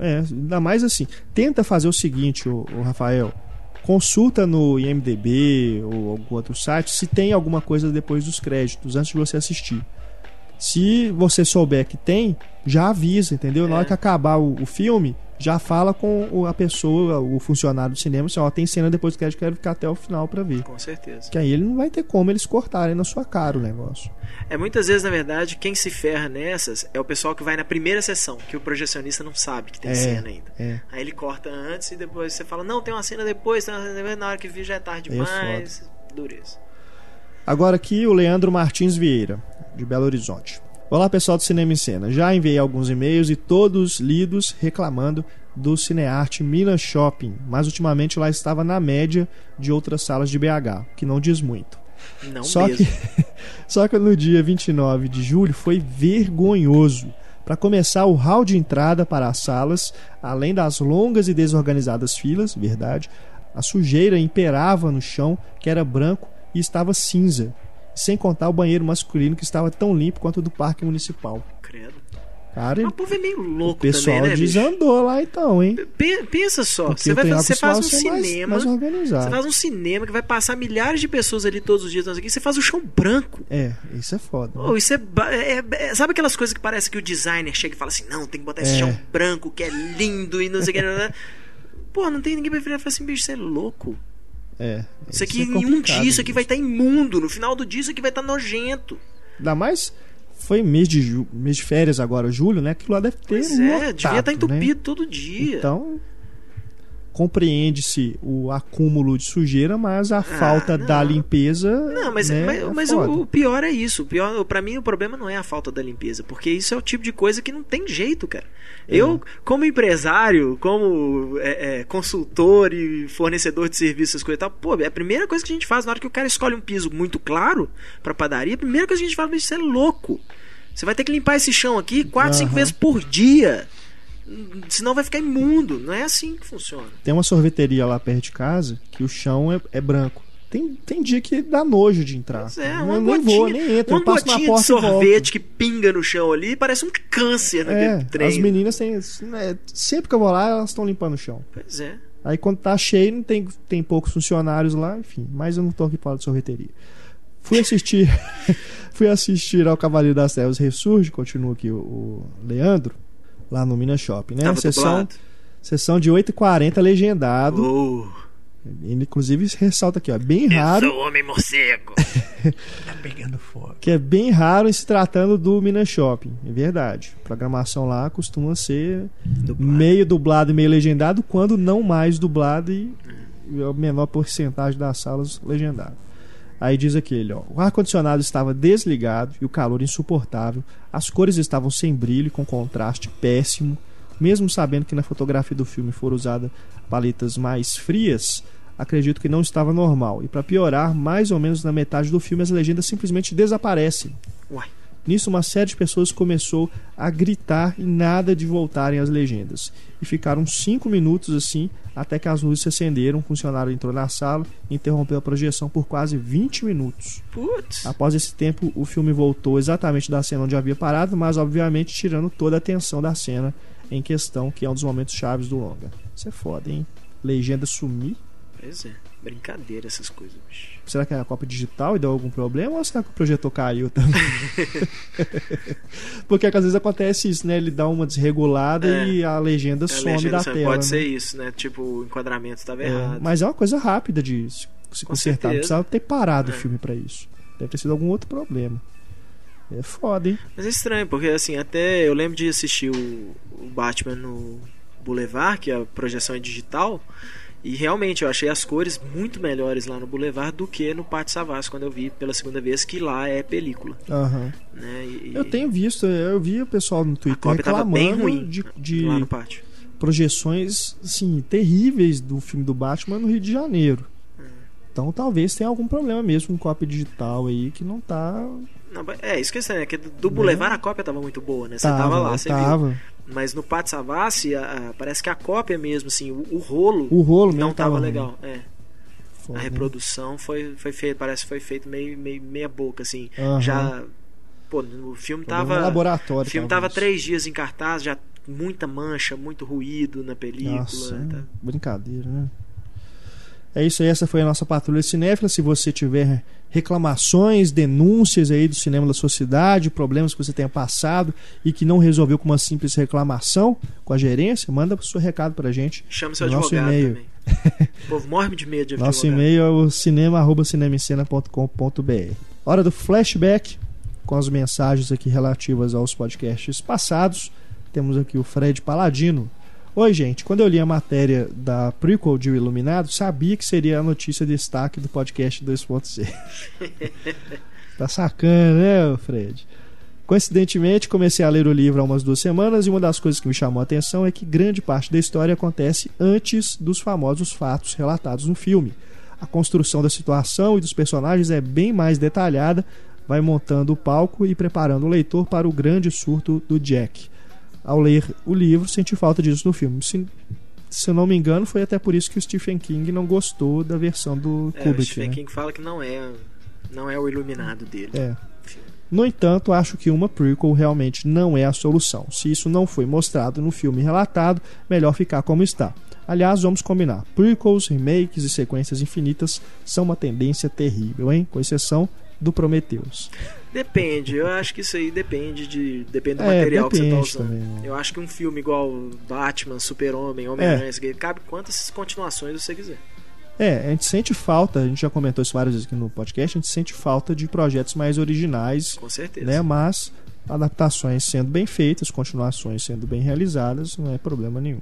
É, ainda mais assim. Tenta fazer o seguinte, o, o Rafael. Consulta no IMDB ou algum outro site se tem alguma coisa depois dos créditos, antes de você assistir. Se você souber que tem, já avisa, entendeu? É. Na hora que acabar o, o filme, já fala com a pessoa, o funcionário do cinema, assim, ó, tem cena depois do crédito, quero ficar até o final para ver. Com certeza. Que aí ele não vai ter como eles cortarem na sua cara o negócio. É muitas vezes, na verdade, quem se ferra nessas é o pessoal que vai na primeira sessão, que o projecionista não sabe que tem é, cena ainda. É. Aí ele corta antes e depois você fala, não, tem uma cena depois, tem uma cena depois, na hora que vi já é tarde é demais. Dureza. Agora aqui o Leandro Martins Vieira, de Belo Horizonte. Olá pessoal do Cinema em Cena. Já enviei alguns e-mails e todos lidos reclamando do Cinearte Minas Shopping, mas ultimamente lá estava na média de outras salas de BH, que não diz muito. Não só mesmo. que só que no dia 29 de julho foi vergonhoso. Para começar, o hall de entrada para as salas, além das longas e desorganizadas filas, verdade, a sujeira imperava no chão, que era branco e estava cinza sem contar o banheiro masculino que estava tão limpo quanto o do parque municipal. Credo. Cara, o povo é meio louco o pessoal também, né, desandou bicho? lá então, hein? P pensa só, Porque você vai fazer, você faz um cinema, mais, mais você faz um cinema que vai passar milhares de pessoas ali todos os dias, aqui, você faz o chão branco. É, isso é foda. Oh, isso é, é, é, sabe aquelas coisas que parece que o designer chega e fala assim, não, tem que botar esse É. chão branco que é lindo e não sei o que. né? Pô, não tem ninguém pra virar e falar assim, bicho, você é louco. É. Isso aqui, é em um dia, isso aqui vai estar imundo. No final do dia, isso aqui vai estar nojento. Ainda mais foi mês de, mês de férias agora, julho, né? Aquilo lá deve ter Pois é, devia estar né? entupido todo dia. Então, compreende-se o acúmulo de sujeira, mas a falta Ah, não. da limpeza. Não, mas, né, mas, é mas o, o pior é isso. O pior, para mim, o problema não é a falta da limpeza, porque isso é o tipo de coisa que não tem jeito, cara. É. Eu, como empresário, como é, é, consultor e fornecedor de serviços, coisa e tal, pô, é a primeira coisa que a gente faz na hora que o cara escolhe um piso muito claro pra padaria, a primeira coisa que a gente fala, você é louco. Você vai ter que limpar esse chão aqui quatro, cinco Aham. vezes por dia. Senão vai ficar imundo. Não é assim que funciona. Tem uma sorveteria lá perto de casa que o chão é, é branco. Tem, tem dia que dá nojo de entrar. Pois é, eu uma nem gotinha, vou, nem entro. uma eu gotinha de sorvete que pinga no chão ali parece um câncer naquele É, trem. as meninas têm. né, sempre que eu vou lá, elas estão limpando o chão. Pois é. Aí quando tá cheio, tem, tem poucos funcionários lá, enfim. Mas eu não tô aqui para falar de sorveteria. Fui assistir. fui assistir ao Cavaleiro das Trevas Ressurge, continua aqui o, o Leandro, lá no Minas Shopping, né? Tava sessão, dublado. sessão de 8h40 legendado. Oh, Ele, inclusive, ressalta aqui, ó. Bem raro. eu sou homem morcego. Tá pegando fogo. que é bem raro em se tratando do Minas Shopping, é verdade. A programação lá costuma ser meio dublado e meio legendado, quando não mais dublado e e a menor porcentagem das salas legendado. Aí diz aquele, ó, o ar-condicionado estava desligado e o calor insuportável, as cores estavam sem brilho e com contraste péssimo, mesmo sabendo que na fotografia do filme foram usadas paletas mais frias, acredito que não estava normal. E para piorar, mais ou menos na metade do filme as legendas simplesmente desaparecem. Nisso, uma série de pessoas começou a gritar e nada de voltarem as legendas. E ficaram cinco minutos assim, até que as luzes se acenderam. Um funcionário entrou na sala e interrompeu a projeção por quase 20 minutos. Putz. Após esse tempo, o filme voltou exatamente da cena onde havia parado, mas obviamente tirando toda a atenção da cena em questão, que é um dos momentos chaves do longa. Isso é foda, hein? Legenda sumir. Pois é. Brincadeira essas coisas, bicho. Será que é a cópia digital e deu algum problema? Ou será que o projetor caiu também? Porque às vezes acontece isso, né? Ele dá uma desregulada é. e a legenda a some legenda da tela. Pode né? ser isso, né? Tipo, o enquadramento estava é, errado. Mas é uma coisa rápida de se, se consertar. Não precisava ter parado é. o filme para isso. Deve ter sido algum outro problema. É foda, hein? Mas é estranho, porque assim, até eu lembro de assistir o, o Batman no Boulevard, que é a projeção é digital. E realmente eu achei as cores muito melhores lá no Boulevard do que no Pátio Savassi, quando eu vi pela segunda vez que lá é película. Uhum. Né? E, eu tenho visto, eu vi o pessoal no Twitter reclamando bem ruim de, de lá no pátio. projeções assim, terríveis do filme do Batman no Rio de Janeiro. Hum. Então talvez tenha algum problema mesmo com cópia digital aí que não tá. Não, é, isso que é, né? que do Boulevard a cópia tava muito boa, né? Você tava, tava lá, você tava. viu. Mas no Pátio Savassi, a, a, parece que a cópia mesmo, assim, o, o rolo, o rolo não tava, legal. É. Foda. A reprodução foi, foi feita, parece que foi feito meio, meio meia boca, assim. Uhum. Já. Pô, o filme tava. No laboratório. O filme tava três dias em cartaz, já muita mancha, muito ruído na película. Nossa, tá. Brincadeira, né? É isso aí, essa foi a nossa patrulha cinéfila. Se você tiver reclamações, denúncias aí do cinema da sua cidade, problemas que você tenha passado e que não resolveu com uma simples reclamação com a gerência, manda o seu recado pra gente. Chama seu nosso advogado e-mail. também. o povo morre de medo de Nosso e-mail é o cinema@cinemicena.com.br. Hora do flashback com as mensagens aqui relativas aos podcasts passados. Temos aqui o Fred Paladino Oi, gente. Quando eu li a matéria da prequel de O Iluminado, sabia que seria a notícia de destaque do podcast 2.0. tá sacando, né, Fred? Coincidentemente, comecei a ler o livro há umas duas semanas e uma das coisas que me chamou a atenção é que grande parte da história acontece antes dos famosos fatos relatados no filme. A construção da situação e dos personagens é bem mais detalhada, vai montando o palco e preparando o leitor para o grande surto do Jack ao ler o livro, senti falta disso no filme. Se, se eu não me engano, foi até por isso que o Stephen King não gostou da versão do é, Kubrick. O Stephen né? King fala que não é, não é o iluminado dele. É. No entanto, acho que uma prequel realmente não é a solução. Se isso não foi mostrado no filme relatado, melhor ficar como está. Aliás, vamos combinar: prequels, remakes e sequências infinitas são uma tendência terrível, hein? Com exceção do Prometheus. Depende, eu acho que isso aí depende de depende do é, material depende que você tá usando. Também. Né? Eu acho que um filme igual Batman, Super-Homem, Homem-Aranha, é. cabe quantas continuações você quiser. É, a gente sente falta, a gente já comentou isso várias vezes aqui no podcast, a gente sente falta de projetos mais originais. Com certeza. Né? Mas adaptações sendo bem feitas, continuações sendo bem realizadas, não é problema nenhum.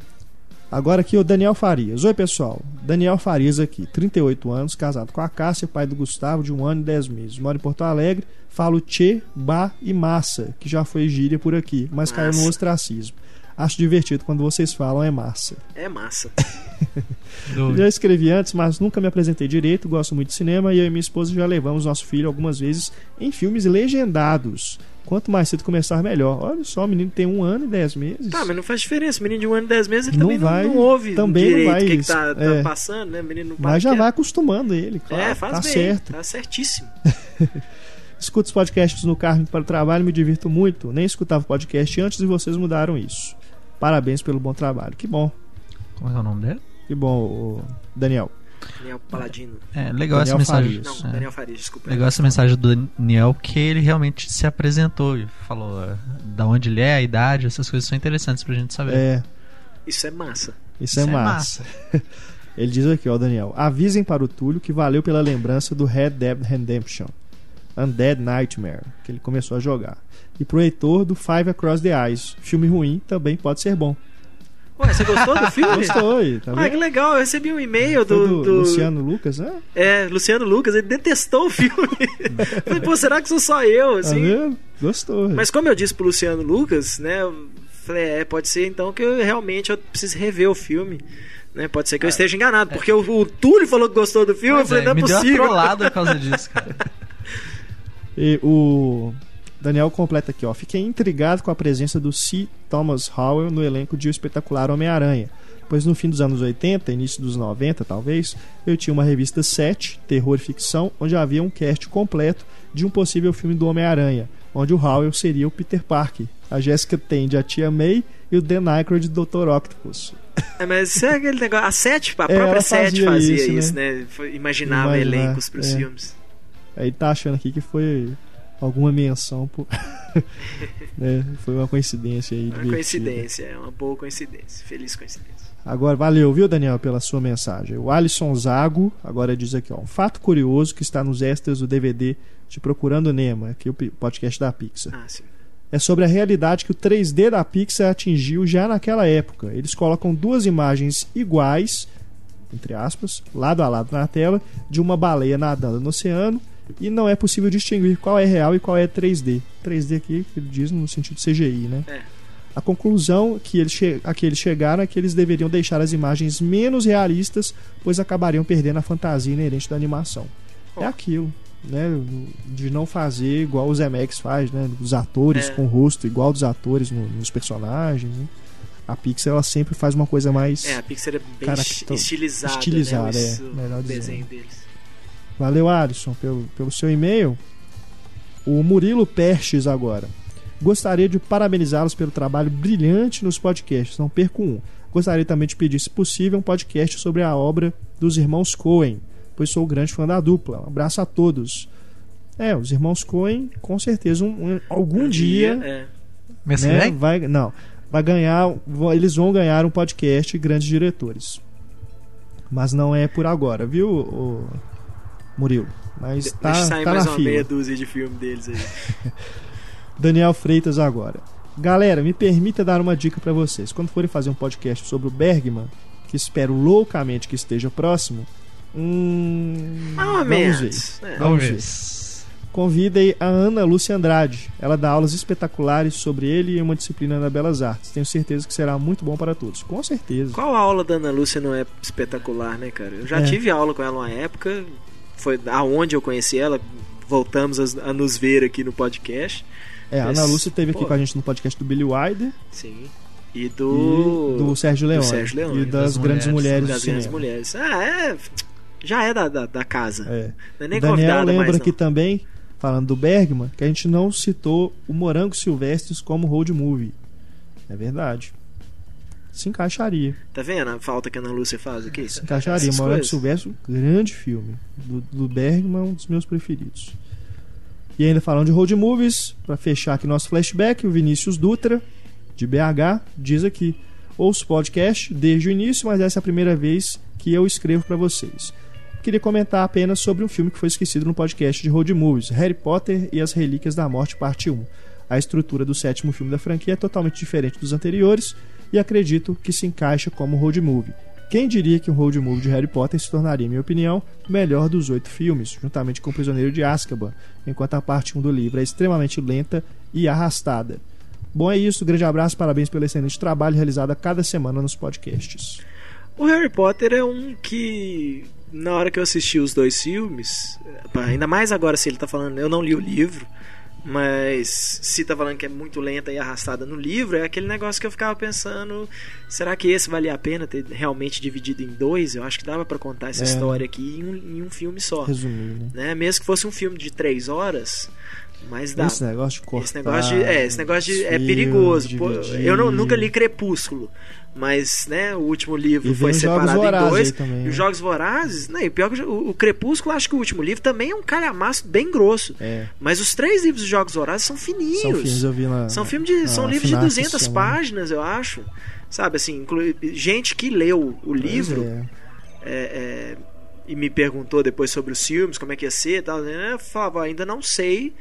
Agora aqui o Daniel Farias. Oi, pessoal. Daniel Farias aqui, 38 anos, casado com a Cássia, pai do Gustavo, de um ano e 10 meses. Mora em Porto Alegre, falo Tchê, Ba e Massa, que já foi gíria por aqui, mas massa. caiu no ostracismo. Acho divertido quando vocês falam é massa. É massa. já escrevi antes, mas nunca me apresentei direito. Gosto muito de cinema e eu e minha esposa já levamos nosso filho algumas vezes em filmes legendados. Quanto mais cedo começar, melhor. Olha só, o menino tem um ano e dez meses. Tá, mas não faz diferença. O menino de um ano e dez meses ele não também vai, não, não ouve também direito não vai, o que, que tá, tá é. passando, né? O menino não Mas já vai acostumando ele, claro. É, faz tá bem, certo. Tá certíssimo. Escuto os podcasts no carro para o trabalho, me divirto muito. Nem escutava podcast antes e vocês mudaram isso. Parabéns pelo bom trabalho. Que bom. Como é, é o nome dele? Que bom, Daniel. Daniel Paladino. É, legal Daniel essa mensagem. Farias. Não, Daniel Farias, desculpa. Legal essa mensagem do Daniel, que ele realmente se apresentou e falou uh, da onde ele é, a idade, essas coisas são interessantes pra gente saber. É. Isso é massa. Isso, é Isso é, massa. É massa. ele diz aqui, ó, Daniel. Avisem para o Túlio que valeu pela lembrança do Red Dead Redemption. Undead Nightmare, que ele começou a jogar. E pro Heitor do Five Across the Eyes. Filme ruim também pode ser bom. Ué, você gostou do filme? Gostou, tá Ah, que legal, eu recebi um e-mail do, do, do, Luciano Lucas, né? É, Luciano Lucas, ele detestou o filme. Falei, pô, será que sou só eu, tá assim? Tá Gostou. Mas como eu disse pro Luciano Lucas, né, eu falei, é, pode ser então que eu realmente eu preciso rever o filme. Né? Pode ser que eu é. esteja enganado, porque o, o Túlio falou que gostou do filme, eu falei, é, não é me possível. Deu uma por causa disso, cara. E o Daniel completa aqui, ó. Fiquei intrigado com a presença do C. Thomas Howell no elenco de O Espetacular Homem-Aranha, pois no fim dos anos 80, início dos 90 talvez, eu tinha uma revista 7, Terror e Ficção, onde havia um cast completo de um possível filme do Homem-Aranha, onde o Howell seria o Peter Parker, a Jessica Tandy a Tia May e o Dan Aykroyd Dr. Octopus. É, mas isso é aquele negócio. A Sete, a é, própria Sete fazia, fazia isso, né? né? Imaginava Imaginar, elencos para os é. filmes. Aí tá achando aqui que foi alguma menção. Por... é, foi uma coincidência aí. Uma coincidência, é uma boa coincidência. Feliz coincidência. Agora, valeu, viu, Daniel, pela sua mensagem. O Alisson Zago agora diz aqui, ó, um fato curioso que está nos extras do DVD de Procurando Nemo, aqui o podcast da Pixar. Ah, sim. É sobre a realidade que o 3D da Pixar atingiu já naquela época. Eles colocam duas imagens iguais, entre aspas, lado a lado na tela, de uma baleia nadando no oceano e não é possível distinguir qual é real e qual é 3D. 3D aqui, ele diz no sentido CGI, né? É. A conclusão que eles a que eles chegaram é que eles deveriam deixar as imagens menos realistas, pois acabariam perdendo a fantasia inerente da animação. Oh. É aquilo, né? De não fazer igual o Zemex faz, né? Os atores é. com o rosto igual dos atores no, nos personagens. Né? A Pixar ela sempre faz uma coisa mais. É, a Pixar é bem estilizada. Estilizada, né? é. Melhor desenho deles. Valeu, Alisson, pelo, pelo seu e-mail. O Murilo Perches agora. Gostaria de parabenizá-los pelo trabalho brilhante nos podcasts, não perco um. Gostaria também de pedir, se possível, um podcast sobre a obra dos irmãos Coen, pois sou grande fã da dupla. Um abraço a todos. É, os irmãos Coen, com certeza, um, um um dia. dia é. né, vai, não, vai ganhar. Eles vão ganhar um podcast Grandes Diretores. Mas não é por agora, viu? Murilo. Mas De tá, deixa sair tá mais uma fila. meia dúzia de filme deles aí. Daniel Freitas agora. Galera, me permita dar uma dica para vocês. Quando forem fazer um podcast sobre o Bergman, que espero loucamente que esteja próximo, hum, ah, vamos ver. É. Vamos ver. Convidei a Ana Lúcia Andrade. Ela dá aulas espetaculares sobre ele e uma disciplina na Belas Artes. Tenho certeza que será muito bom para todos. Com certeza. Qual aula da Ana Lúcia não é espetacular, né, cara? Eu já é. tive aula com ela uma época, foi aonde eu conheci ela. Voltamos a, a nos ver aqui no podcast. É, a Ana Lúcia esteve aqui com a gente no podcast do Billy Wilder. Sim. E do. E do Sérgio Leone. Do Sérgio Leone. E das, das grandes mulheres. das grandes mulheres. Ah, é. Já é da, da, da casa. É. Não é nem Daniel lembra mais, aqui também, falando do Bergman, que a gente não citou o Morango Silvestres como road movie. É verdade se encaixaria. Tá vendo a falta que a Ana Lúcia faz aqui? Se encaixaria. Morango Silvestre, grande filme. Do, do Bergman, um dos meus preferidos. E ainda falando de road movies, para fechar aqui nosso flashback, o Vinícius Dutra, de BH, diz aqui: ouço podcast desde o início, mas essa é a primeira vez que eu escrevo para vocês. Queria comentar apenas sobre um filme que foi esquecido no podcast de road movies, Harry Potter e as Relíquias da Morte, parte 1. A estrutura do sétimo filme da franquia é totalmente diferente dos anteriores e acredito que se encaixa como road movie. Quem diria que um road movie de Harry Potter se tornaria, em minha opinião, o melhor dos oito filmes, juntamente com o Prisioneiro de Azkaban, enquanto a parte 1 do livro é extremamente lenta e arrastada. Bom, é isso. Grande abraço, parabéns pelo excelente trabalho realizado a cada semana nos podcasts. O Harry Potter é um que, na hora que eu assisti os dois filmes, ainda mais agora se ele está falando, eu não li o livro, mas se tá falando que é muito lenta e arrastada no livro, é aquele negócio que eu ficava pensando: será que esse valia a pena ter realmente dividido em dois? Eu acho que dava para contar essa é. história aqui em um, em um filme só. Resumir, né? né? Mesmo que fosse um filme de três horas. Mas dá. Esse negócio de cortar, Esse negócio de, é, esse negócio de, é perigoso. Eu não, nunca li Crepúsculo mas né, o último livro foi separado em dois. Também, e os né? Jogos Vorazes, né, e pior que o, o, Crepúsculo, acho que o último livro também é um calhamaço bem grosso. É. Mas os três livros dos Jogos Vorazes são fininhos. São filmes, eu vi na, são, filme de, são livros de 200 páginas, eu acho. Sabe, assim, gente que leu o livro é. É, é. e me perguntou depois sobre os filmes, como é que ia ser e tal, né, eu falava, ainda não sei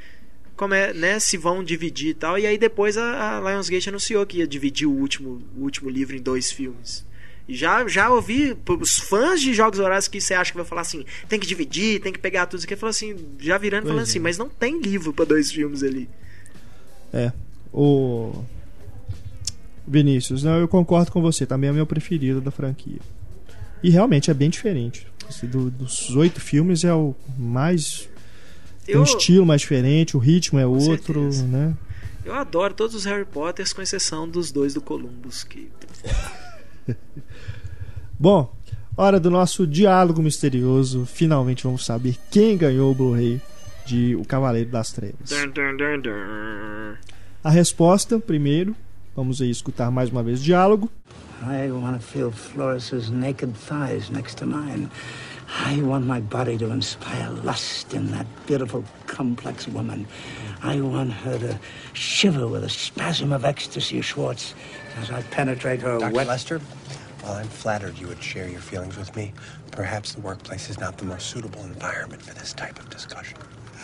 como é, né, se vão dividir e tal. E aí depois a, a Lionsgate anunciou que ia dividir o último, o último livro em dois filmes. E já, já ouvi os fãs de Jogos Horários que você acha que vai falar assim, tem que dividir, tem que pegar tudo isso aqui, falou assim, já virando pois falando é. assim, mas não tem livro para dois filmes ali. É. O Vinícius, não, eu concordo com você, também é o meu preferido da franquia. E realmente é bem diferente. Do, dos oito filmes é o mais Tem eu... um estilo mais diferente, o ritmo é Com outro, certeza. né? Eu adoro todos os Harry Potters, com exceção dos dois do Columbus. Que... Bom, hora do nosso diálogo misterioso. Finalmente vamos saber quem ganhou o Blu-ray de O Cavaleiro das Trevas. Dun, dun, dun, A resposta, primeiro, vamos aí escutar mais uma vez o diálogo. I want to feel Floris's naked thighs next to mine. I want my body to inspire lust in that beautiful, complex woman. I want her to shiver with a spasm of ecstasy, Schwartz, as I penetrate her Dr. wet... Lester, while I'm flattered you would share your feelings with me, perhaps the workplace is not the most suitable environment for this type of discussion.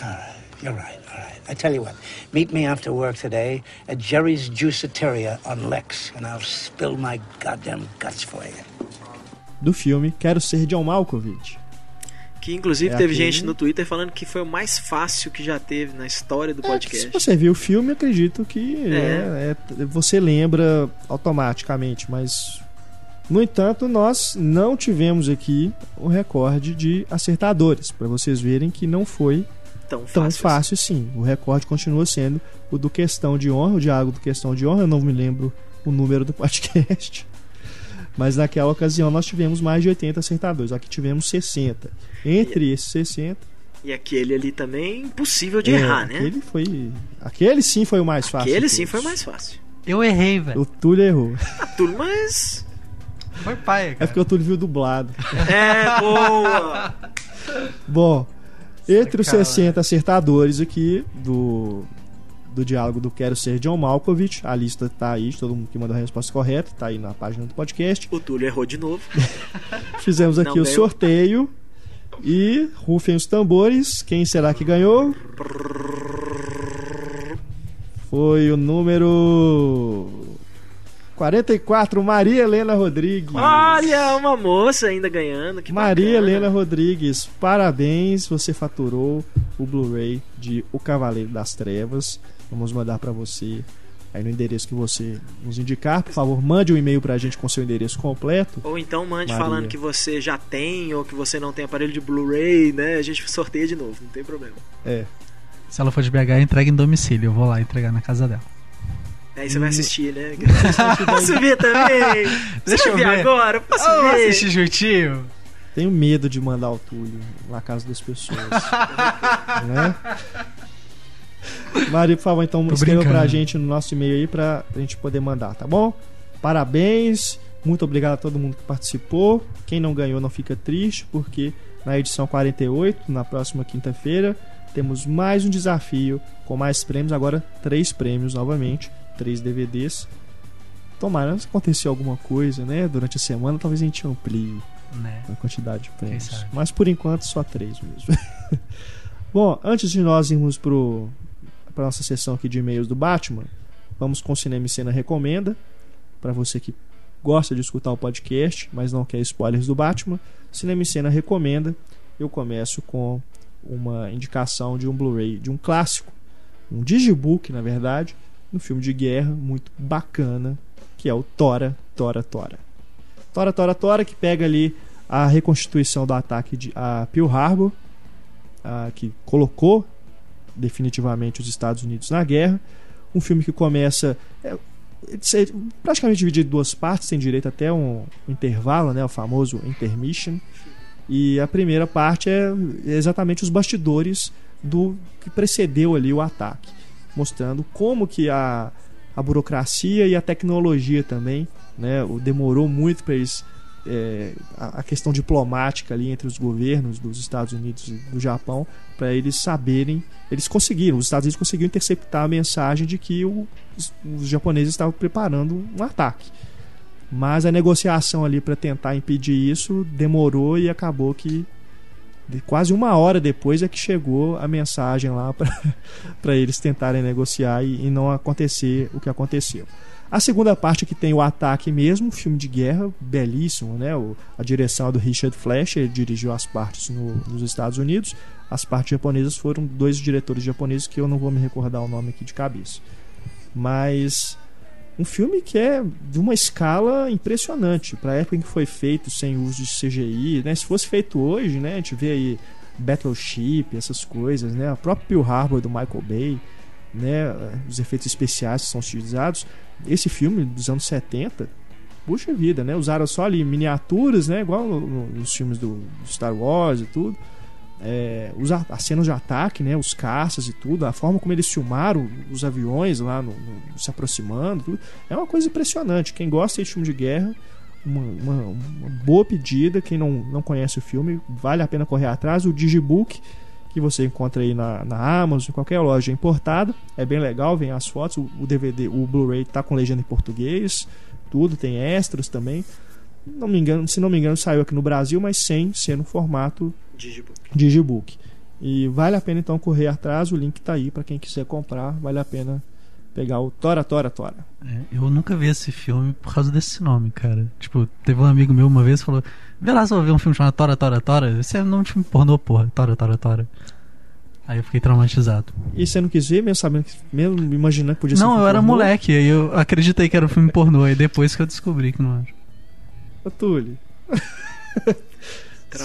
All right. You're right, all right. I tell you what, meet me after work today at Jerry's Juiceteria on Lex, and I'll spill my goddamn guts for you. Do filme Quero Ser John Malkovich. Que inclusive é teve aquele... gente no Twitter falando que foi o mais fácil que já teve na história do é, podcast. Se você viu o filme, acredito que é. É, é, você lembra automaticamente, mas no entanto, nós não tivemos aqui o recorde de acertadores, para vocês verem que não foi tão fácil, tão fácil sim. O recorde continua sendo o do Questão de Honra, o Diálogo do Questão de Honra, eu não me lembro o número do podcast. Mas naquela ocasião nós tivemos mais de 80 acertadores, aqui tivemos 60. Entre e, esses 60. E aquele ali também impossível de é, errar, né? Aquele foi. Aquele sim foi o mais fácil. Aquele sim foi o mais fácil. Eu errei, velho. O Túlio errou. Ah, Túlio, mas. Foi pai, cara. É porque o Túlio viu dublado. É, boa! Bom, entre os 60 acertadores aqui do, do diálogo do Quero Ser John Malkovich, a lista tá aí, todo mundo que mandou a resposta correta, tá aí na página do podcast. O Túlio errou de novo. Fizemos aqui Não o sorteio. E rufem os tambores. Quem será que ganhou? Foi o número 44, Maria Helena Rodrigues. Olha, uma moça ainda ganhando. Maria bacana. Helena Rodrigues, parabéns, você faturou o Blu-ray de O Cavaleiro das Trevas. Vamos mandar para você aí no endereço que você nos indicar. Por favor, mande um e-mail pra gente com seu endereço completo. Ou então mande Maria. falando que você já tem ou que você não tem aparelho de Blu-ray, né? A gente sorteia de novo, não tem problema. É. Se ela for de BH, entrega em domicílio. Eu vou lá entregar na casa dela. Aí você vai assistir, né? Posso ver também? Deixa eu ver agora? Posso oh, ver? assistir juntinho? Tenho medo de mandar o Túlio na casa das pessoas. né? Maria, por favor, então Tô escreva brincando. pra gente no nosso e-mail aí pra, pra gente poder mandar, tá bom? Parabéns, muito obrigado a todo mundo que participou. Quem não ganhou não fica triste, porque na edição 48, na próxima quinta-feira, temos mais um desafio com mais prêmios, agora três prêmios novamente, três DVDs. Tomara se acontecer alguma coisa, né? Durante a semana, talvez a gente amplie né? a quantidade de prêmios. Mas por enquanto, só três mesmo. Bom, antes de nós irmos pro para nossa sessão aqui de e-mails do Batman, vamos com Cinema e Cena Recomenda. Para você que gosta de escutar o podcast, mas não quer spoilers do Batman, Cinema e Cena Recomenda. Eu começo com uma indicação de um Blu-ray, de um clássico, um digibook, na verdade, um filme de guerra muito bacana, que é o Tora, Tora, Tora. Tora, Tora, Tora, que pega ali a reconstituição do ataque de, a Pearl Harbor, a, que colocou definitivamente os Estados Unidos na guerra. Um filme que começa é, é praticamente dividido em duas partes, tem direito até um, intervalo, né, o famoso intermission. E a primeira parte é exatamente os bastidores do que precedeu ali o ataque, mostrando como que a, a burocracia e a tecnologia também, né, demorou muito para eles é, a, questão diplomática ali entre os governos dos Estados Unidos e do Japão para eles saberem eles conseguiram os Estados Unidos conseguiram interceptar a mensagem de que o, os, os, japoneses estavam preparando um ataque. Mas a negociação ali para tentar impedir isso demorou e acabou que quase uma hora depois é que chegou a mensagem lá para eles tentarem negociar e, e não acontecer o que aconteceu a segunda parte que tem o ataque mesmo, filme de guerra belíssimo, né? O, a direção é do Richard Flesch, ele dirigiu as partes no, nos Estados Unidos. As partes japonesas foram dois diretores japoneses que eu não vou me recordar o nome aqui de cabeça. Mas um filme que é de uma escala impressionante para a época em que foi feito sem uso de CGI, né? Se fosse feito hoje, né? A gente vê aí Battleship, essas coisas, né? A própria Pearl Harbor do Michael Bay, né? Os efeitos especiais que são utilizados. Esse filme dos anos 70, puxa vida, né? Usaram só ali miniaturas, né? Igual nos filmes do, Star Wars e tudo. É, os, as cenas de ataque, né? Os caças e tudo, a forma como eles filmaram os aviões lá no, no, se aproximando, tudo, é uma coisa impressionante. Quem gosta de filme de guerra, uma, uma, uma, boa pedida. Quem não, não conhece o filme, vale a pena correr atrás. O Digibook, que você encontra aí na, na Amazon, em qualquer loja importada, é bem legal, vem as fotos. O, o DVD, o Blu-ray tá com legenda em português tudo, tem extras também. Não me engano, se não me engano, saiu aqui no Brasil, mas sem ser no formato Digibook. Digibook. E vale a pena então correr atrás, o link está aí para quem quiser comprar, vale a pena pegar o Tora Tora Tora. É, eu nunca vi esse filme por causa desse nome, cara. Tipo, teve um amigo meu uma vez que falou: Vê lá se eu ver um filme chamado Tora Tora Tora. Esse é um nome de filme pornô, porra. Tora Tora Tora. Aí eu fiquei traumatizado. E você não quis ver, mesmo sabendo que, mesmo imaginando que podia ser Não, um eu era pornô? moleque, aí eu acreditei que era um filme pornô, aí depois que eu descobri que não era. Ô, Túlio.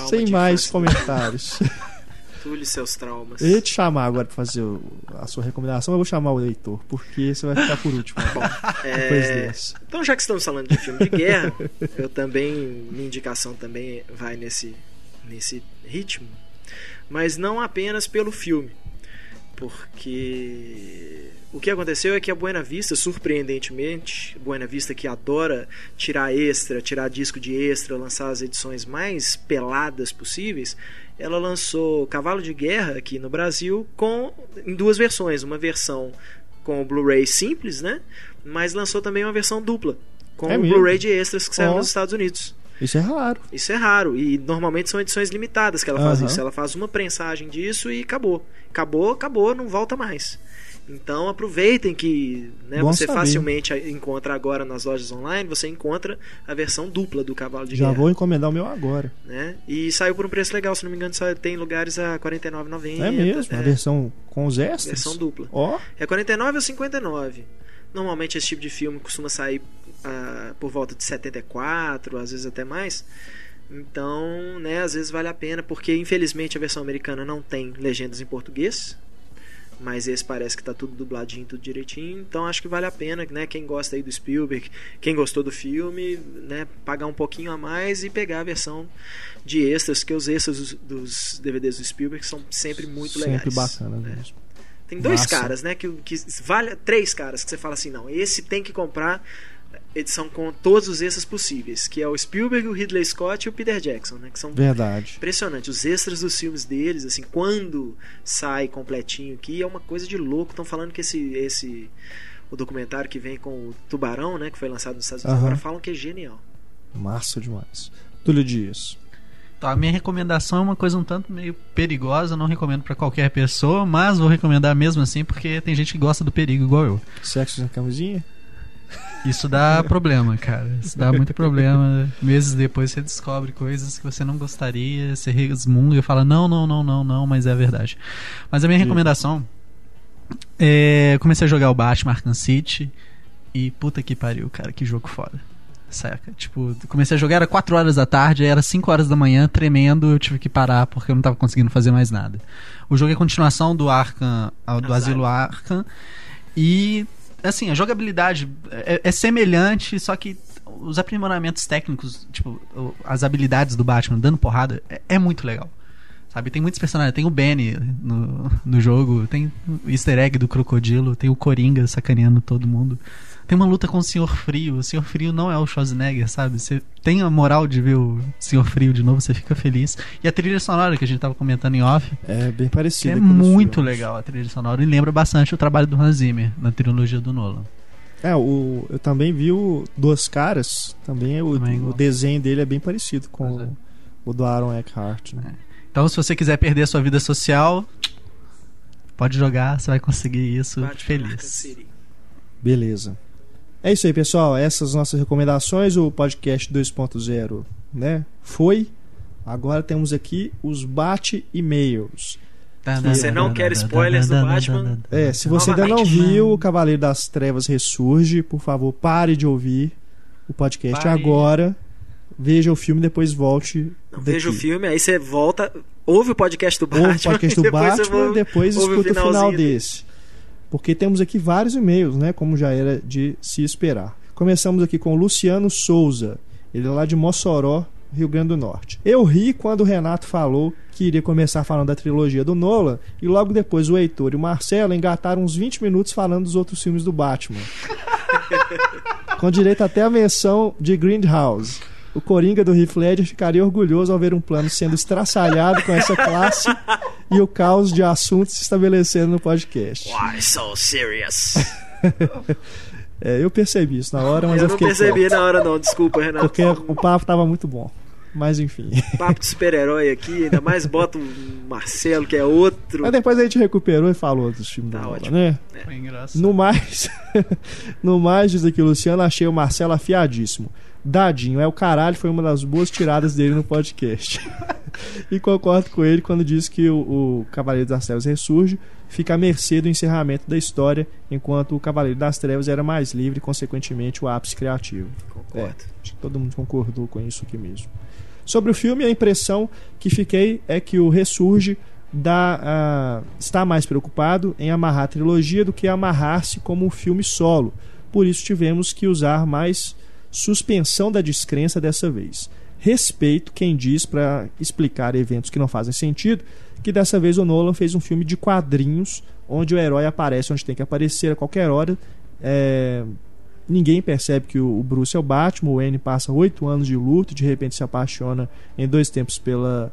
Sem mais comentários. Túlio e seus traumas. Eu ia te chamar agora pra fazer o- a sua recomendação, eu vou chamar o leitor, porque você vai ficar por último. Depois É, dessa. Então, já que estamos falando de filme de guerra, eu também, minha indicação também vai nesse, nesse ritmo, mas não apenas pelo filme, porque o que aconteceu é que a Buena Vista, surpreendentemente, Buena Vista que adora tirar extra, tirar disco de extra, lançar as edições mais peladas possíveis, ela lançou Cavalo de Guerra aqui no Brasil com em duas versões, uma versão com o Blu-ray simples, né? Mas lançou também uma versão dupla com É o? Blu-ray de extras que saiu Ó. nos Estados Unidos. Isso é raro. Isso é raro e normalmente são edições limitadas que ela faz isso. Ela faz uma prensagem disso e acabou. Acabou, acabou, não volta mais. Então aproveitem que né, você saber. facilmente encontra agora nas lojas online, você encontra a versão dupla do Cavalo de Já Guerra. vou encomendar o meu agora. Né? E saiu por um preço legal, se não me engano, só tem lugares a R$ 49,90. É mesmo, a é, versão com os extras. versão dupla. Ó, É 49 ou 59. Normalmente esse tipo de filme costuma sair ah, por volta de 74, às vezes até mais. Então, né, às vezes vale a pena, porque infelizmente a versão americana não tem legendas em português. Mas esse parece que tá tudo dubladinho, tudo direitinho. Então acho que vale a pena, né? Quem gosta aí do Spielberg, quem gostou do filme, né? Pagar um pouquinho a mais e pegar a versão de extras, que os extras dos, DVDs do Spielberg são sempre muito sempre legais. bacana É. mesmo. Tem dois Massa. caras, né? Que, que vale três caras que você fala assim, não, esse tem que comprar edição com todos os extras possíveis, que é o Spielberg, o Ridley Scott e o Peter Jackson, né? Que são Verdade. impressionantes. Os extras dos filmes deles, assim, quando sai completinho aqui, é uma coisa de louco. Estão falando que esse, esse o documentário que vem com o Tubarão, né? Que foi lançado nos Estados Unidos Aham. agora, falam que é genial. Massa demais. Túlio Dias. Então, a minha recomendação é uma coisa um tanto meio perigosa, não recomendo pra qualquer pessoa, mas vou recomendar mesmo assim porque tem gente que gosta do perigo igual eu. Sexo na camisinha? Isso dá problema, cara. Isso dá muito problema. Meses depois você descobre coisas que você não gostaria, você resmunga e fala: não, não, não, não, não, mas é verdade. Mas a minha recomendação é. Comecei a jogar o Batman Arkham City e puta que pariu, cara, que jogo foda. Saca? Tipo, comecei a jogar, era 4 horas da tarde, aí era 5 horas da manhã, tremendo, eu tive que parar porque eu não tava conseguindo fazer mais nada. O jogo é a continuação do Arkham, ah, do. Asilo Arkham. E, assim, a jogabilidade é, é semelhante, só que os aprimoramentos técnicos, tipo, as habilidades do Batman dando porrada, é, é muito legal. Sabe, tem muitos personagens. Tem o Benny no, no jogo, tem o easter egg do crocodilo, tem o Coringa sacaneando todo mundo. Tem uma luta com o Senhor Frio. O Senhor Frio não é o Schwarzenegger, sabe? Você tem a moral de ver o Senhor Frio de novo, você fica feliz. E a trilha sonora que a gente tava comentando em off, É bem que parecido. é muito legal a trilha sonora e lembra bastante o trabalho do Hans Zimmer na trilogia do Nolan. É, o, eu também vi o Duas Caras. Também, é o, Também o desenho dele é bem parecido com é. o do Aaron Eckhart. Né? Então, se você quiser perder a sua vida social, pode jogar, você vai conseguir isso Arkham feliz. Beleza. É isso aí, pessoal. Essas nossas recomendações. O podcast 2.0 né, foi. Agora temos aqui os bate-e-mails. Você não quer spoilers do Batman? É, se você ainda não viu o Cavaleiro das Trevas Ressurge, por favor, pare de ouvir o podcast Pare. agora. Veja o filme, depois volte. Não, veja o filme, aí você volta, ouve o podcast do Batman. Ouve o podcast do depois Batman e depois o escuta o final desse. Porque temos aqui vários e-mails, né? Como já era de se esperar. Começamos aqui com o Luciano Souza. Ele é lá de Mossoró, Rio Grande do Norte. Eu ri quando o Renato falou que iria começar falando da trilogia do Nolan e logo depois o Heitor e o Marcelo engataram uns 20 minutos falando dos outros filmes do Batman. com direito até a menção de Grindhouse. O Coringa do Heath Ledger ficaria orgulhoso ao ver um plano sendo estraçalhado com essa classe e o caos de assuntos se estabelecendo no podcast. Why so serious? É, eu percebi isso na hora, mas eu, eu não fiquei percebi quieto, na hora não, desculpa, Renato. porque o papo tava muito bom. Mas enfim. Papo de super-herói aqui, ainda mais bota o Marcelo, que é outro. Mas depois a gente recuperou e falou dos filmes Tá do ótimo. né? Foi engraçado. No mais, no mais, diz aqui o Luciano, achei o Marcelo afiadíssimo. Dadinho, é o caralho, foi uma das boas tiradas dele no podcast. e concordo com ele quando diz que o, o Cavaleiro das Trevas ressurge, fica à mercê do encerramento da história, enquanto o Cavaleiro das Trevas era mais livre e, consequentemente, o ápice criativo. Concordo. Acho que todo mundo concordou com isso aqui mesmo. Sobre o filme, a impressão que fiquei é que o Ressurge dá, ah, está mais preocupado em amarrar a trilogia do que amarrar-se como um filme solo. Por isso tivemos que usar mais suspensão da descrença dessa vez. Respeito quem diz para explicar eventos que não fazem sentido que dessa vez o Nolan fez um filme de quadrinhos onde o herói aparece onde tem que aparecer a qualquer hora. É, ninguém percebe que o Bruce é o Batman, o Wayne passa oito anos de luto, de repente se apaixona em dois tempos pela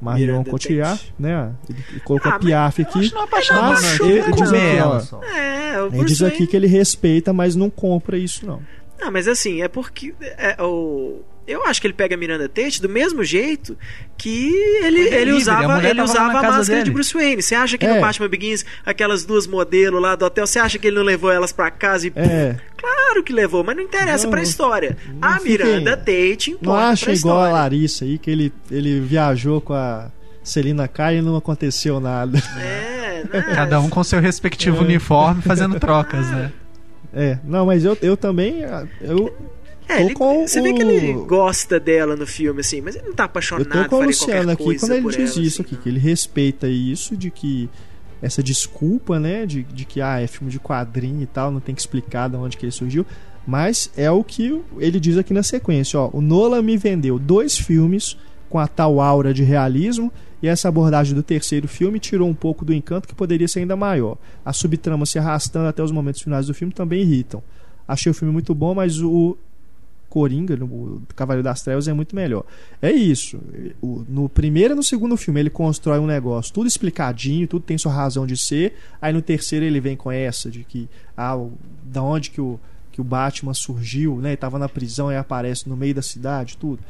Marion Miranda Cotillard, Tate. né? Ele, ele colocou Ah, a Piaf aqui. Mas não. ele- Ele ele diz aqui, ela ó, só. É, Ele diz aqui que ele respeita, mas não compra isso não. Não, mas assim, é porque é, o... eu acho que ele pega a Miranda Tate do mesmo jeito que ele, Ele é ele livre, a usava, mulher ele usava a máscara de dele. Bruce Wayne. Você acha que É. no Batman Begins, aquelas duas modelos lá do hotel, você acha que ele não levou elas pra casa e. É, Claro que levou, mas não interessa Não, pra história. A Miranda Tate importa não acha pra igual a. Larissa aí que ele, ele viajou com a Celina Kai e não aconteceu nada. É, né? Cada um com seu respectivo É. uniforme fazendo trocas, né? É, não, mas eu, eu também eu É, tô ele- com você vê o- que ele gosta dela no filme, assim, mas ele não tá Eu apaixonado tô com o faria qualquer Luciano aqui quando ele por diz ela, isso assim, aqui, que ele respeita isso de que essa desculpa, né, de, de que ah, é filme de quadrinho e tal, não tem que explicar de onde que ele surgiu, mas é o que ele diz aqui na sequência, ó, o Nolan me vendeu dois filmes com a tal aura de realismo e essa abordagem do terceiro filme tirou um pouco do encanto que poderia ser ainda maior. A subtrama se arrastando até os momentos finais do filme também irritam. Achei o filme muito bom, mas o Coringa, o Cavaleiro das Trevas, é muito melhor. É isso. No primeiro e no segundo filme ele constrói um negócio tudo explicadinho, tudo tem sua razão de ser. Aí no terceiro ele vem com essa de que ah, da onde que o, que o Batman surgiu, né? Ele tava na prisão e aparece no meio da cidade, tudo.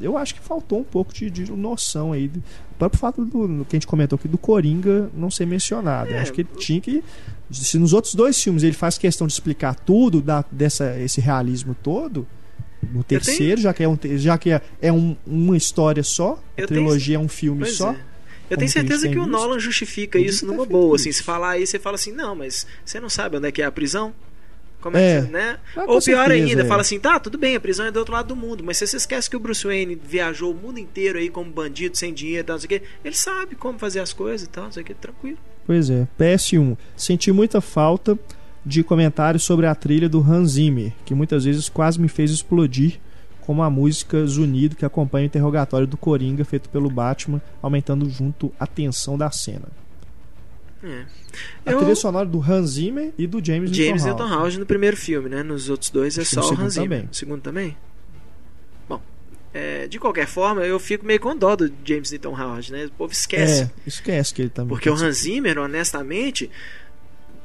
Eu acho que faltou um pouco de, de noção aí. do- O próprio fato do, que a gente comentou aqui do Coringa não ser mencionado. É. acho que ele tinha que. Se nos outros dois filmes ele faz questão de explicar tudo da, dessa, esse realismo todo, no terceiro, já que é, um, já que é, é um- uma história só, a Eu tenho- trilogia é um filme Pois só. é. Eu tenho certeza que a o Nolan justifica isso numa boa. Assim, isso. se falar aí, você fala assim, não, mas você não sabe onde é que é a prisão? Como É. é que né? Ah, Ou pior certeza, ainda, é. fala assim, tá, tudo bem, a prisão é do outro lado do mundo, mas se você esquece que o Bruce Wayne viajou o mundo inteiro aí como bandido, sem dinheiro e tal, não sei o quê, ele sabe como fazer as coisas e tal, não sei o quê, tranquilo. Pois é. PS1. Senti muita falta de comentários sobre a trilha do Hans Zimmer, que muitas vezes quase me fez explodir, como a música Zunido que acompanha o interrogatório do Coringa feito pelo Batman, aumentando junto a tensão da cena. É. A Eu- trilha sonora do Hans Zimmer e do James, James Newton Howard no primeiro filme, né? Nos outros dois é Acho só o Hans Zimmer. também. Segundo também? Bom, é, de qualquer forma, eu fico meio com dó do James Newton Howard, né? O povo esquece. É, esquece que ele também. Porque o Hans Zimmer, honestamente,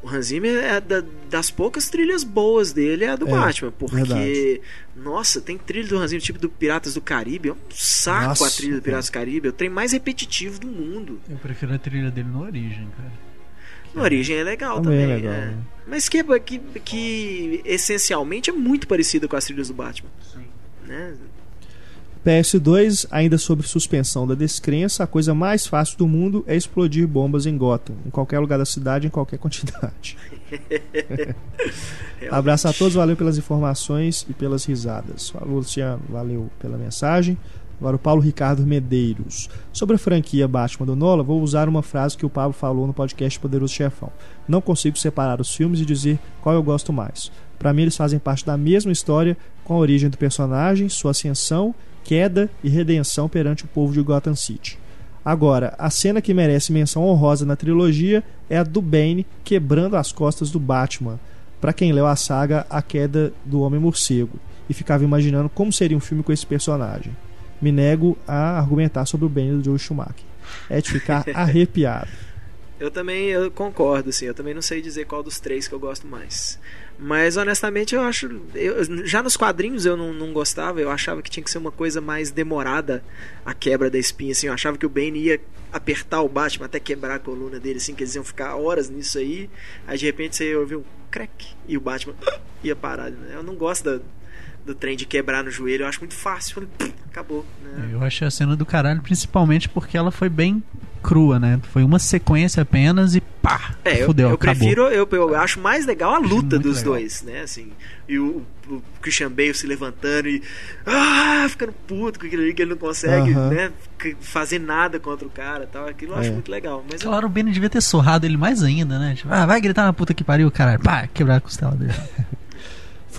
o Hans Zimmer é da- das poucas trilhas boas dele, é a do É, Batman. Porque, verdade. nossa, tem trilha do Hans Zimmer, tipo do Piratas do Caribe. É um saco Nossa, a trilha do Piratas do Caribe. É o trem mais repetitivo do mundo. Eu prefiro a trilha dele no Origem, cara. No Origem é legal Também também. é legal, é. né? Mas que, que, que essencialmente é muito parecida com as trilhas do Batman. Né? PS2, ainda sobre suspensão da descrença, a coisa mais fácil do mundo é explodir bombas em Gotham, em qualquer lugar da cidade, em qualquer quantidade. Abraço a todos, valeu pelas informações e pelas risadas. Falou, Luciano, valeu pela mensagem. Agora o Paulo Ricardo Medeiros. Sobre a franquia Batman do Nola, vou usar uma frase que o Pablo falou no podcast Poderoso Chefão. Não consigo separar os filmes e dizer qual eu gosto mais. Para mim eles fazem parte da mesma história, com a origem do personagem, sua ascensão, queda e redenção perante o povo de Gotham City. Agora, a cena que merece menção honrosa na trilogia é a do Bane quebrando as costas do Batman. Para quem leu a saga A Queda do Homem Morcego e ficava imaginando como seria um filme com esse personagem. Me nego a argumentar sobre o Bane do Joe Schumacher. É de ficar arrepiado. Eu também eu concordo, assim. Eu também não sei dizer qual dos três que eu gosto mais. Mas honestamente eu acho. Eu, já nos quadrinhos eu não, não gostava, eu achava que tinha que ser uma coisa mais demorada a quebra da espinha. Assim, eu achava que o Bane ia apertar o Batman até quebrar a coluna dele, assim, que eles iam ficar horas nisso aí. Aí de repente você ouviu um crack e o Batman ia parar. Né? Eu não gosto da, do trem de quebrar no joelho, eu acho muito fácil. Falei, acabou. Né? Eu achei a cena do caralho, principalmente porque ela foi bem crua, né? Foi uma sequência apenas e pá, é, fudeu, eu, eu acabou. prefiro, eu, eu acho mais legal a luta dos legal. dois, né? Assim, e o, o Christian Bale se levantando e ah, ficando puto com aquilo ali que ele não consegue, Aham. né? c- Fazer nada contra o cara, e tal. Aquilo eu acho É. muito legal. Mas eu- Claro, o Benny devia ter sorrado ele mais ainda, né? Tipo, ah, vai gritar na puta que pariu, caralho. Pá, quebrar a costela dele.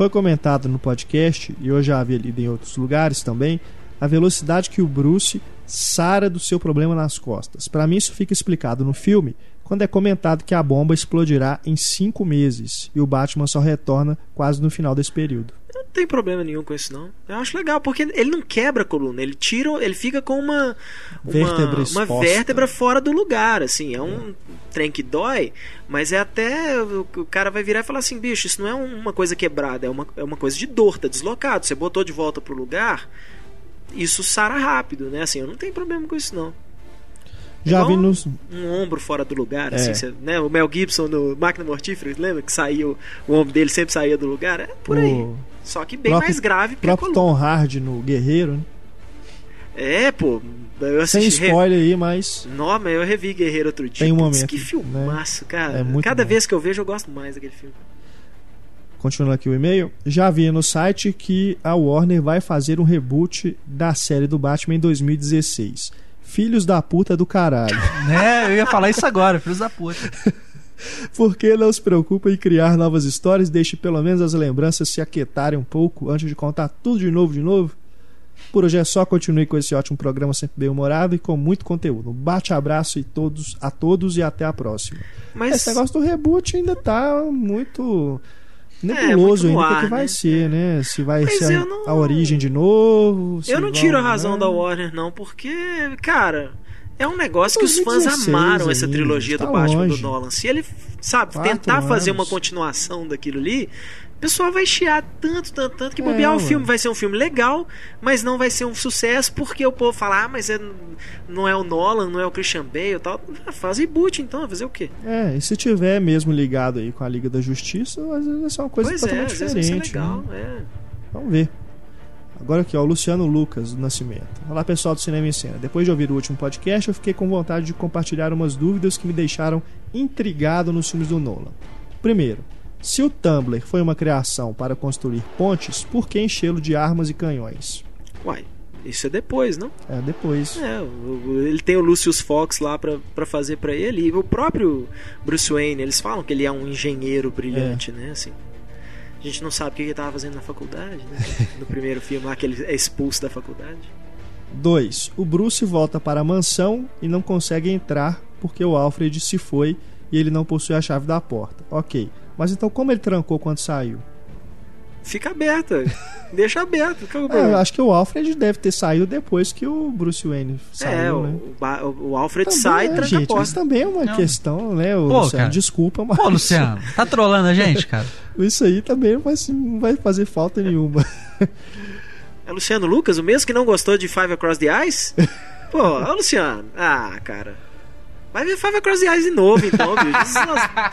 Foi comentado no podcast, e eu já havia lido em outros lugares também, a velocidade que o Bruce sara do seu problema nas costas. Para mim, isso fica explicado no filme quando é comentado que a bomba explodirá em cinco meses e o Batman só retorna quase no final desse período. Não tem problema nenhum com isso, não. Eu acho legal, porque ele não quebra a coluna, ele tira, ele fica com uma. uma Vértebra uma exposta. vértebra fora do lugar, assim. É um trem que dói, mas é até. O o cara vai virar e falar assim: bicho, isso não é uma coisa quebrada, é uma, é uma coisa de dor, tá deslocado. Você botou de volta pro lugar, isso sara rápido, né? Assim, eu não tenho problema com isso, não. Já Igual vi nos. Um ombro fora do lugar, É. assim, né? O Mel Gibson no Máquina Mortífera, lembra que saiu, o ombro dele sempre saía do lugar? É por aí. O Só que bem próprio- mais grave a próprio. Tom Hardy no Guerreiro, né? É, pô. Eu Sem assisti. spoiler aí, mas. Não, mas eu revi Guerreiro outro dia. Tem um Putz, momento, que filmaço, cara. É muito Cada bom. vez que eu vejo, eu gosto mais daquele filme. Continuando aqui o e-mail, já vi no site que a Warner vai fazer um reboot da série do Batman em 2016. Filhos da puta do caralho. né? Eu ia falar isso agora, filhos da puta. Por que não se preocupa em criar novas histórias deixe pelo menos as lembranças se aquietarem um pouco antes de contar tudo de novo de novo? Por hoje é só, continue com esse ótimo programa sempre bem humorado e com muito conteúdo. Um bate abraço e todos, a todos e até a próxima. Mas Esse negócio do reboot ainda tá muito nebuloso É, muito ainda o que, que vai né? ser, né? Se vai Mas ser a, não- a origem de novo. eu não tiro a razão né? da Warner, não, porque, cara. É um negócio que os fãs 2016 amaram essa trilogia tá do Batman longe. do Nolan. Se ele, sabe, Quatro tentar fazer anos. uma continuação daquilo ali, o pessoal vai chiar tanto, tanto, tanto que É, bobear o ué. filme vai ser um filme legal, mas não vai ser um sucesso porque o povo fala, ah, mas é- não é o Nolan, não é o Christian Bale e tal. Ah, Faz reboot então, vai fazer o quê? É, e se tiver mesmo ligado aí com a Liga da Justiça, às vezes vai ser uma coisa pois é, totalmente às vezes vai ser diferente. legal. né? É. Vamos ver. Agora aqui, ó, o Luciano Lucas do Nascimento. Olá, pessoal do Cinema em Cena. Depois de ouvir o último podcast, eu fiquei com vontade de compartilhar umas dúvidas que me deixaram intrigado nos filmes do Nolan. Primeiro, se o Tumblr foi uma criação para construir pontes, por que enchê-lo de armas e canhões? Uai, isso é depois, não? É, depois. É, ele tem o Lucius Fox lá pra, pra fazer pra ele. E o próprio Bruce Wayne, eles falam que ele é um engenheiro brilhante, né? Assim, a gente não sabe o que ele tava fazendo na faculdade, né? No primeiro filme lá que ele é expulso da faculdade. 2. O Bruce volta para a mansão e não consegue entrar porque o Alfred se foi e ele não possui a chave da porta. Ok. Mas então como ele trancou quando saiu? Fica aberto, deixa aberto. É É, acho que o Alfred deve ter saído depois que o Bruce Wayne saiu, É, o, né? o o Alfred Também, sai e é, tranca gente, a porta. Isso também é uma Não. questão, né? O Pô, Luciano, cara. desculpa, mas Pô, Luciano, tá trolando a gente, cara? isso aí também não vai, não vai fazer falta nenhuma. É Luciano Lucas, o mesmo que não gostou de Five Across the Ice? Pô, ô Luciano. Ah, cara. Vai ver Five Across the Ice de novo, então, bicho. Nossa,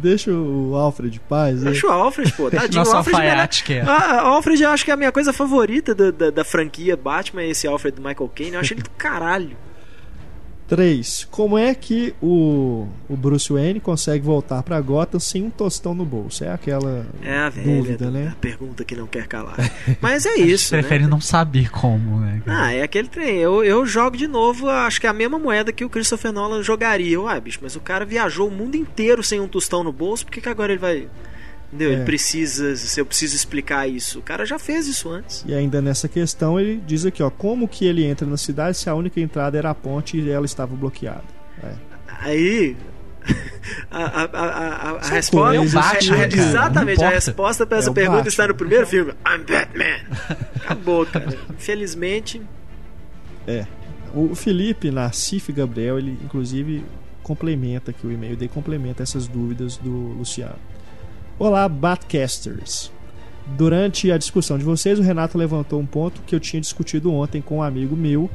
Deixa o Alfred em paz. né? Deixa o Alfred, pô. Tadinho, Nosso o Alfred alfaiate que é. Ah, Alfred eu acho que é a minha coisa favorita da, da, da franquia Batman é esse Alfred do Michael Caine. Eu acho ele do caralho. 3. Como é que o, o Bruce Wayne consegue voltar pra Gotham sem um tostão no bolso? É aquela é a velha, dúvida, né? A pergunta que não quer calar. Mas é isso. prefere né? não saber como, né? Ah, é aquele trem. Eu, eu jogo de novo, acho que é a mesma moeda que o Christopher Nolan jogaria. Uai, bicho, mas o cara viajou o mundo inteiro sem um tostão no bolso, por que, que agora ele vai. Entendeu? É. Ele precisa. Se eu preciso explicar isso. O cara já fez isso antes. E ainda nessa questão ele diz aqui, ó, como que ele entra na cidade se a única entrada era a ponte e ela estava bloqueada? É. Aí. A, a, a, a, resposta. a- Batman, a- exatamente, a resposta para É essa o pergunta Batman. está no primeiro filme. I'm Batman. Acabou, cara. Infelizmente. É. O Felipe Nassif Gabriel, ele inclusive complementa aqui o e-mail dele, complementa essas dúvidas do Luciano. Olá, Batcasters. Durante a discussão de vocês, o Renato levantou um ponto que eu tinha discutido ontem com um amigo meu,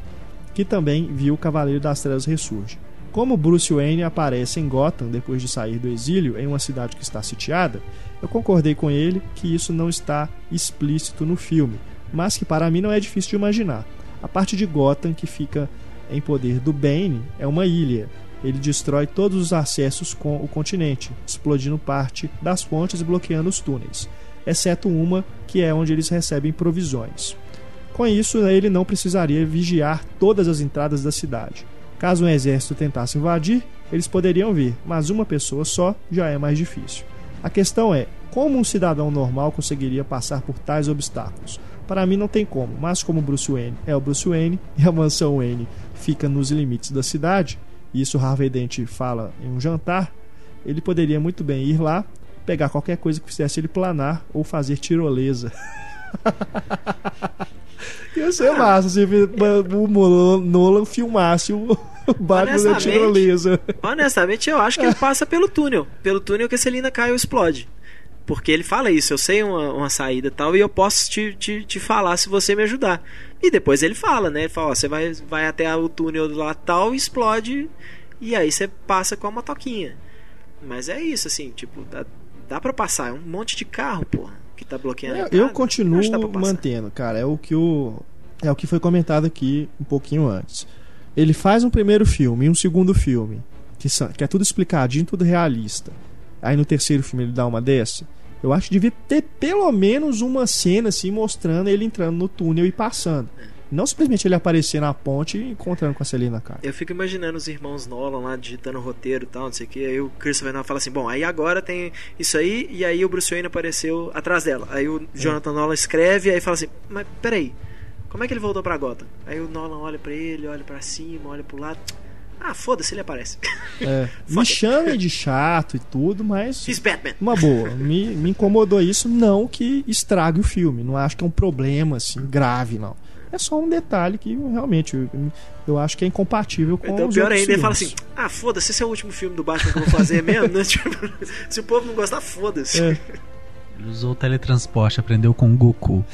que também viu Cavaleiro das Trevas Ressurge. Como Bruce Wayne aparece em Gotham depois de sair do exílio em uma cidade que está sitiada, eu concordei com ele que isso não está explícito no filme, mas que para mim não é difícil de imaginar. A parte de Gotham que fica em poder do Bane é uma ilha. Ele destrói todos os acessos com o continente, explodindo parte das pontes e bloqueando os túneis, exceto uma que é onde eles recebem provisões. Com isso, ele não precisaria vigiar todas as entradas da cidade. Caso um exército tentasse invadir, eles poderiam vir, mas uma pessoa só já é mais difícil. A questão é: como um cidadão normal conseguiria passar por tais obstáculos? Para mim não tem como, mas como Bruce Wayne é o Bruce Wayne e a mansão Wayne fica nos limites da cidade, e isso Harvey Dent fala em um jantar, ele poderia muito bem ir lá, pegar qualquer coisa que fizesse ele planar ou fazer tirolesa. Ia ser massa se o Nolan filmasse o Batman da tirolesa. Honestamente, eu acho que ele passa pelo túnel. Pelo túnel que a Celina cai ou explode. Porque ele fala isso, eu sei uma, uma saída e tal, e eu posso te, te, te falar se você me ajudar. E depois ele fala, né? Ele fala, ó, você vai, vai até o túnel lá tal explode, e aí você passa com a motoquinha. Mas é isso, assim, tipo, dá, dá pra passar. É um monte de carro, porra, que tá bloqueando. Eu, eu continuo mantendo, cara. É o que o é o que foi comentado aqui um pouquinho antes. Ele faz um primeiro filme e um segundo filme, que, são- que é tudo explicadinho, tudo realista. Aí no terceiro filme ele dá uma dessa. Eu acho que devia ter pelo menos uma cena assim mostrando ele entrando no túnel e passando. Não simplesmente ele aparecer na ponte e encontrando com a Celina, cara. Eu fico imaginando os irmãos Nolan lá digitando roteiro e tal, não sei o que. Aí o Christopher Nolan fala assim: Bom, aí agora tem isso aí, e aí o Bruce Wayne apareceu atrás dela. Aí o Jonathan Nolan escreve, aí fala assim: Mas peraí, como é que ele voltou pra Gotham? Aí o Nolan olha pra ele, olha pra cima, olha pro lado. Ah, foda-se, ele aparece. É, me Fuck. chamem de chato e tudo, mas He's Batman. Uma boa. Me, me incomodou isso, não que estrague o filme. Não acho que é um problema assim grave, não. É só um detalhe que realmente eu, eu acho que é incompatível com Então, os pior ainda, ele fala assim: Ah, foda-se, esse é o último filme do Batman que eu vou fazer mesmo, né? Tipo, se o povo não gostar, foda-se. É. Ele usou o teletransporte, aprendeu com o Goku.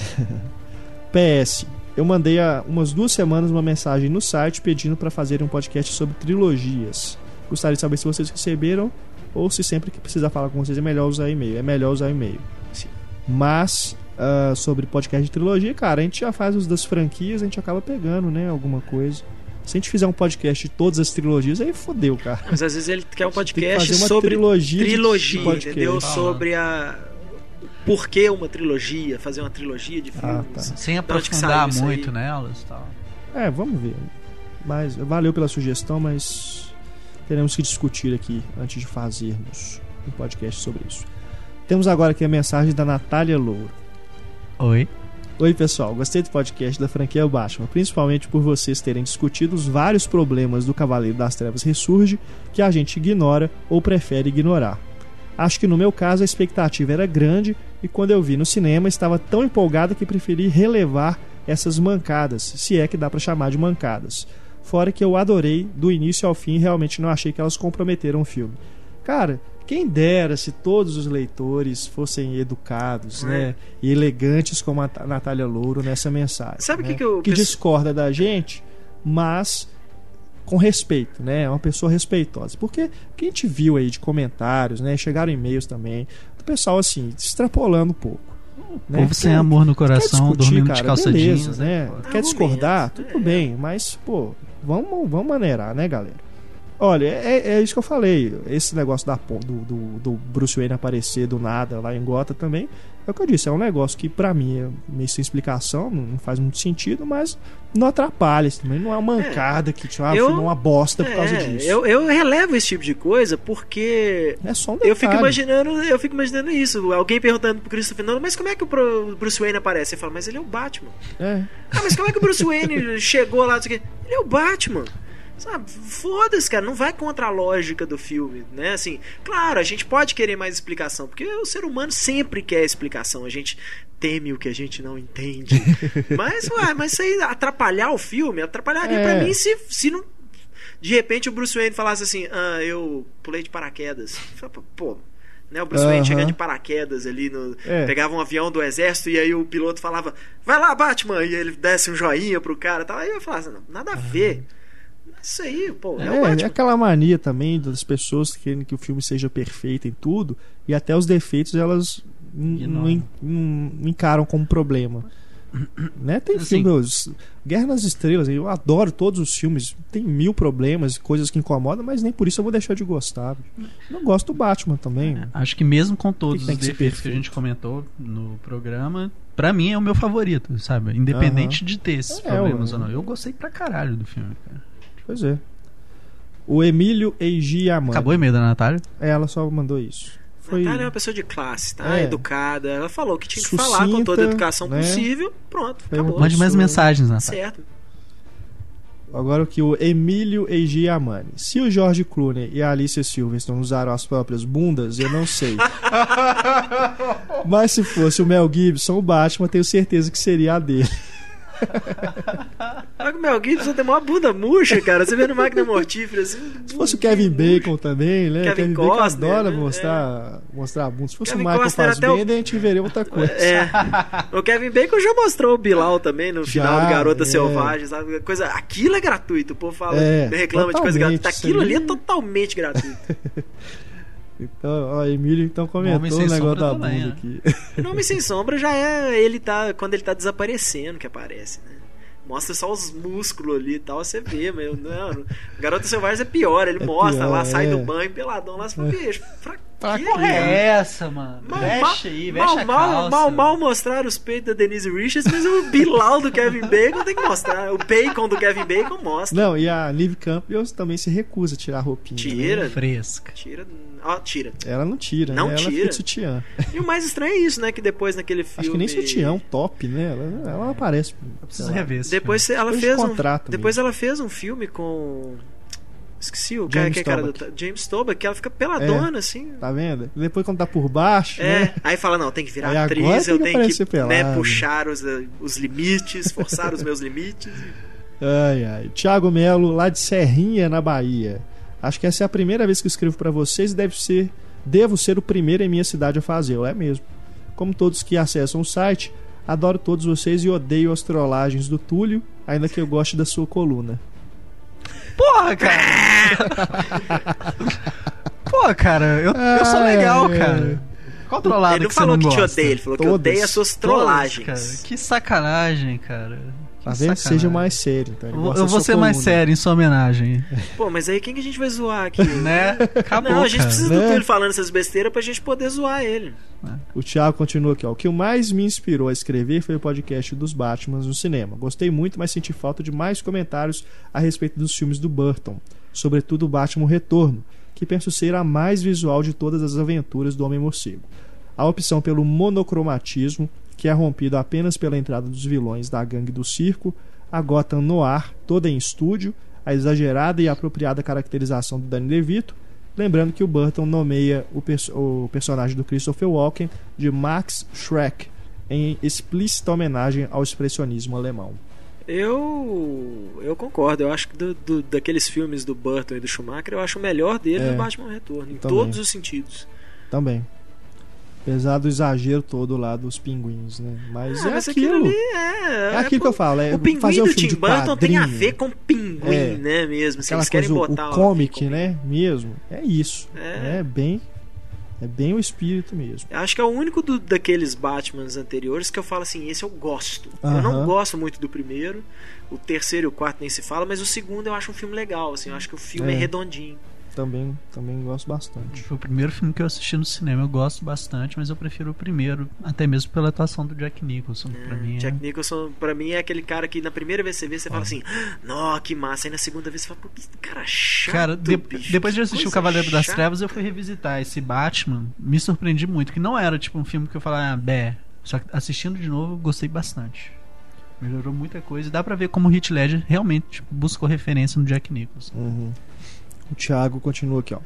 PS. Eu mandei há umas duas semanas uma mensagem no site pedindo para fazer um podcast sobre trilogias. Gostaria de saber se vocês receberam ou se sempre que precisar falar com vocês é melhor usar e-mail. É melhor usar e-mail. Sim. Mas ah, sobre podcast de trilogia, cara, a gente já faz os das franquias, a gente acaba pegando, né, alguma coisa. Se a gente fizer um podcast de todas as trilogias, aí fodeu, cara. Mas às vezes ele quer um podcast sobre trilogia, trilogia, de podcast. entendeu? Ah. Sobre a. Por que uma trilogia? Fazer uma trilogia de Ah, filmes. tá. Sem aprofundar muito nelas e tal. É, vamos ver. Mas valeu pela sugestão, mas teremos que discutir aqui antes de fazermos um podcast sobre isso. Temos agora aqui a mensagem da Natália Louro. Oi. Oi, pessoal. Gostei do podcast da franquia Batman, principalmente por vocês terem discutido os vários problemas do Cavaleiro das Trevas Ressurge que a gente ignora ou prefere ignorar. Acho que no meu caso a expectativa era grande e quando eu vi no cinema estava tão empolgada que preferi relevar essas mancadas, se é que dá pra chamar de mancadas. Fora que eu adorei do início ao fim realmente não achei que elas comprometeram o filme. Cara, quem dera se todos os leitores fossem educados, É. né? E elegantes como a Natália Louro nessa mensagem. Sabe o né? que que eu- que discorda da gente, mas com respeito, né? É uma pessoa respeitosa. Porque o que a gente viu aí de comentários, né? Chegaram e-mails também, do pessoal assim, extrapolando um pouco. né? Povo sem amor no coração, discutir, dormindo cara, de calça beleza, jeans, né? Pô. Quer discordar? Argumento, Tudo é. bem, mas, pô, Vamos, vamos maneirar, né, galera? Olha, é, é isso que eu falei. Esse negócio da, do, do, do Bruce Wayne aparecer do nada lá em Gota também. É o que eu disse, é um negócio que para mim é meio sem explicação, não faz muito sentido, mas não atrapalha também. Não é uma mancada é, que tipo, ah, eu, uma bosta por causa é, disso. Eu, eu relevo esse tipo de coisa porque. É só um eu fico imaginando Eu fico imaginando isso. Alguém perguntando pro Christopher Nolan, mas como é que o Bruce Wayne aparece? Você fala, mas ele é o Batman. É. Ah, mas como é que o Bruce Wayne chegou lá? Ele é o Batman. Sabe, foda-se, cara, não vai contra a lógica do filme, né? Assim, claro, a gente pode querer mais explicação, porque o ser humano sempre quer explicação, a gente teme o que a gente não entende. mas, ué, mas isso aí atrapalhar o filme, atrapalharia é. para mim se, se não. De repente o Bruce Wayne falasse assim: ah, eu pulei de paraquedas. Pô, né? O Bruce Wayne chegando de paraquedas ali no. É. Pegava um avião do exército e aí o piloto falava, vai lá, Batman! E ele desse um joinha pro cara e tal. Aí eu falava assim, nada a ver. Isso aí, pô. É, é, é, aquela mania também das pessoas que querem que o filme seja perfeito em tudo e até os defeitos elas não, encaram como problema. né? Tem assim, filmes. Guerra nas Estrelas, eu adoro todos os filmes. Tem mil problemas, coisas que incomodam, mas nem por isso eu vou deixar de gostar. Não gosto do Batman também. É, acho que mesmo com todos que os defeitos que a gente comentou no programa, para mim é o meu favorito, sabe? Independente de ter esses é, problemas eu... ou não. Eu gostei pra caralho do filme, cara. Pois é. O Emílio Eigiamani. Acabou o e-mail da Natália? É, ela só mandou isso. Foi... Natália é uma pessoa de classe, tá? É. Educada. Ela falou que tinha que Sucinta, falar com toda a educação né? possível. Pronto, acabou. Mande mais mensagens, Natália. Certo. Agora que o Emílio Eigiamani. Se o George Clooney e a Alicia Silverstone usaram as próprias bundas, eu não sei. Mas se fosse o Mel Gibson, o Batman, tenho certeza que seria a dele. Olha o Mel Gibson tem uma bunda murcha, cara. Você vê no Máquina Mortífera assim. Se fosse o Kevin Bacon também, né? Kevin, Kevin Costner, adora né? mostrar, é. mostrar a bunda. Se fosse Kevin o Michael Fassbender, o... a gente veria outra coisa. É. O Kevin Bacon já mostrou o Bilal também no final já, do Garota é. Selvagem, sabe? Coisa, aquilo é gratuito. O povo fala, é, reclama de coisa gratuita. Aquilo ali é totalmente gratuito. Então, ó, Emílio então comentou o negócio da bunda também, aqui. O Nome Sem Sombra já é ele tá quando ele tá desaparecendo que aparece, né? Mostra só os músculos ali e tal, você vê, meu. Não, Garota Selvagem é pior, ele é mostra pior, lá, é. sai do banho peladão lá, você fala, bicho, pra Pra que porra é essa, mano? Mal, veste aí, veste mal, a calça. Mal, mal mostrar os peitos da Denise Richards, mas o Bilal do Kevin Bacon tem que mostrar. O Bacon do Kevin Bacon mostra. Não, e a Liv Campbell também se recusa a tirar a roupinha. Tira. Né? Fresca. Tira. Ó, tira. Ela não tira, não né? tira. Ela fica de sutiã. E o mais estranho é isso, né? Que depois naquele filme. Acho que nem sutiã, um top, né? Ela, ela aparece. Eu preciso rever esse Depois ela depois fez um. Depois ela fez um filme com Esqueci o cara que é cara do James Toba, que ela fica peladona, é, assim. Tá vendo? Depois quando tá por baixo. É, né? aí fala, não, tem que virar aí atriz, eu tenho que né, puxar os, os limites, forçar os meus limites. Ai, ai. Tiago Melo, lá de Serrinha, na Bahia. Acho que essa é a primeira vez que eu escrevo para vocês e deve ser. Devo ser o primeiro em minha cidade a fazê-lo, é mesmo. Como todos que acessam o site, adoro todos vocês e odeio as trollagens do Túlio, ainda que eu goste da sua coluna. Porra, cara! Pô, cara, eu, eu sou legal, cara. Qual trollada Ele não que falou não que te odeia, ele falou Todas. que odeia as suas trollagens. Todas, cara. Que sacanagem, cara. Talvez seja mais sério. Então eu vou ser mais sério em sua homenagem. Pô, mas aí quem que a gente vai zoar aqui? né? Acabou, Não, a gente cara. precisa né? do Túlio falando essas besteiras pra gente poder zoar ele. É. O Thiago continua aqui, ó. O que mais me inspirou a escrever foi o podcast dos Batmans no cinema. Gostei muito, mas senti falta de mais comentários a respeito dos filmes do Burton, sobretudo o Batman Retorno, que penso ser a mais visual de todas as aventuras do Homem-Morcego. A opção pelo monocromatismo, que é rompido apenas pela entrada dos vilões da gangue do circo, a Gotham Noir, toda em estúdio, a exagerada e apropriada caracterização do Danny DeVito, lembrando que o Burton nomeia o, pers o personagem do Christopher Walken de Max Schreck, em explícita homenagem ao expressionismo alemão. Eu eu concordo. Eu acho que do, do, daqueles filmes do Burton e do Schumacher, eu acho o melhor dele é, o Batman Retorno, em também. todos os sentidos. Também. Apesar do exagero todo lá dos pinguins, né? Mas ah, é mas aquilo. aquilo é, é, é aquilo que eu falo. É o pinguim fazer um do filme Tim Burton tem a ver com pinguim, é, né? Mesmo. Se eles querem coisa, botar o comic, né? Mesmo. É isso. É, é bem. É bem o espírito mesmo. Eu acho que é o único do, daqueles Batmans anteriores que eu falo assim, esse eu gosto. Eu não gosto muito do primeiro, o terceiro e o quarto nem se fala, mas o segundo eu acho um filme legal, assim, eu acho que o filme é, é redondinho também, também gosto bastante. Foi o primeiro filme que eu assisti no cinema. Eu gosto bastante, mas eu prefiro o primeiro, até mesmo pela atuação do Jack Nicholson. É, pra mim Jack é... Nicholson, pra mim, é aquele cara que na primeira vez que você vê, você ah. fala assim, nó, que massa. Aí na segunda vez você fala, pô, que cara chato. Cara, de bicho, depois de assistir O Cavaleiro das Trevas, eu fui revisitar esse Batman. Me surpreendi muito, que não era tipo um filme que eu falava, ah, bé. Só que assistindo de novo, eu gostei bastante. Melhorou muita coisa. E dá pra ver como o Heath Ledger realmente tipo, buscou referência no Jack Nicholson. Uhum. O Thiago continua aqui, ó.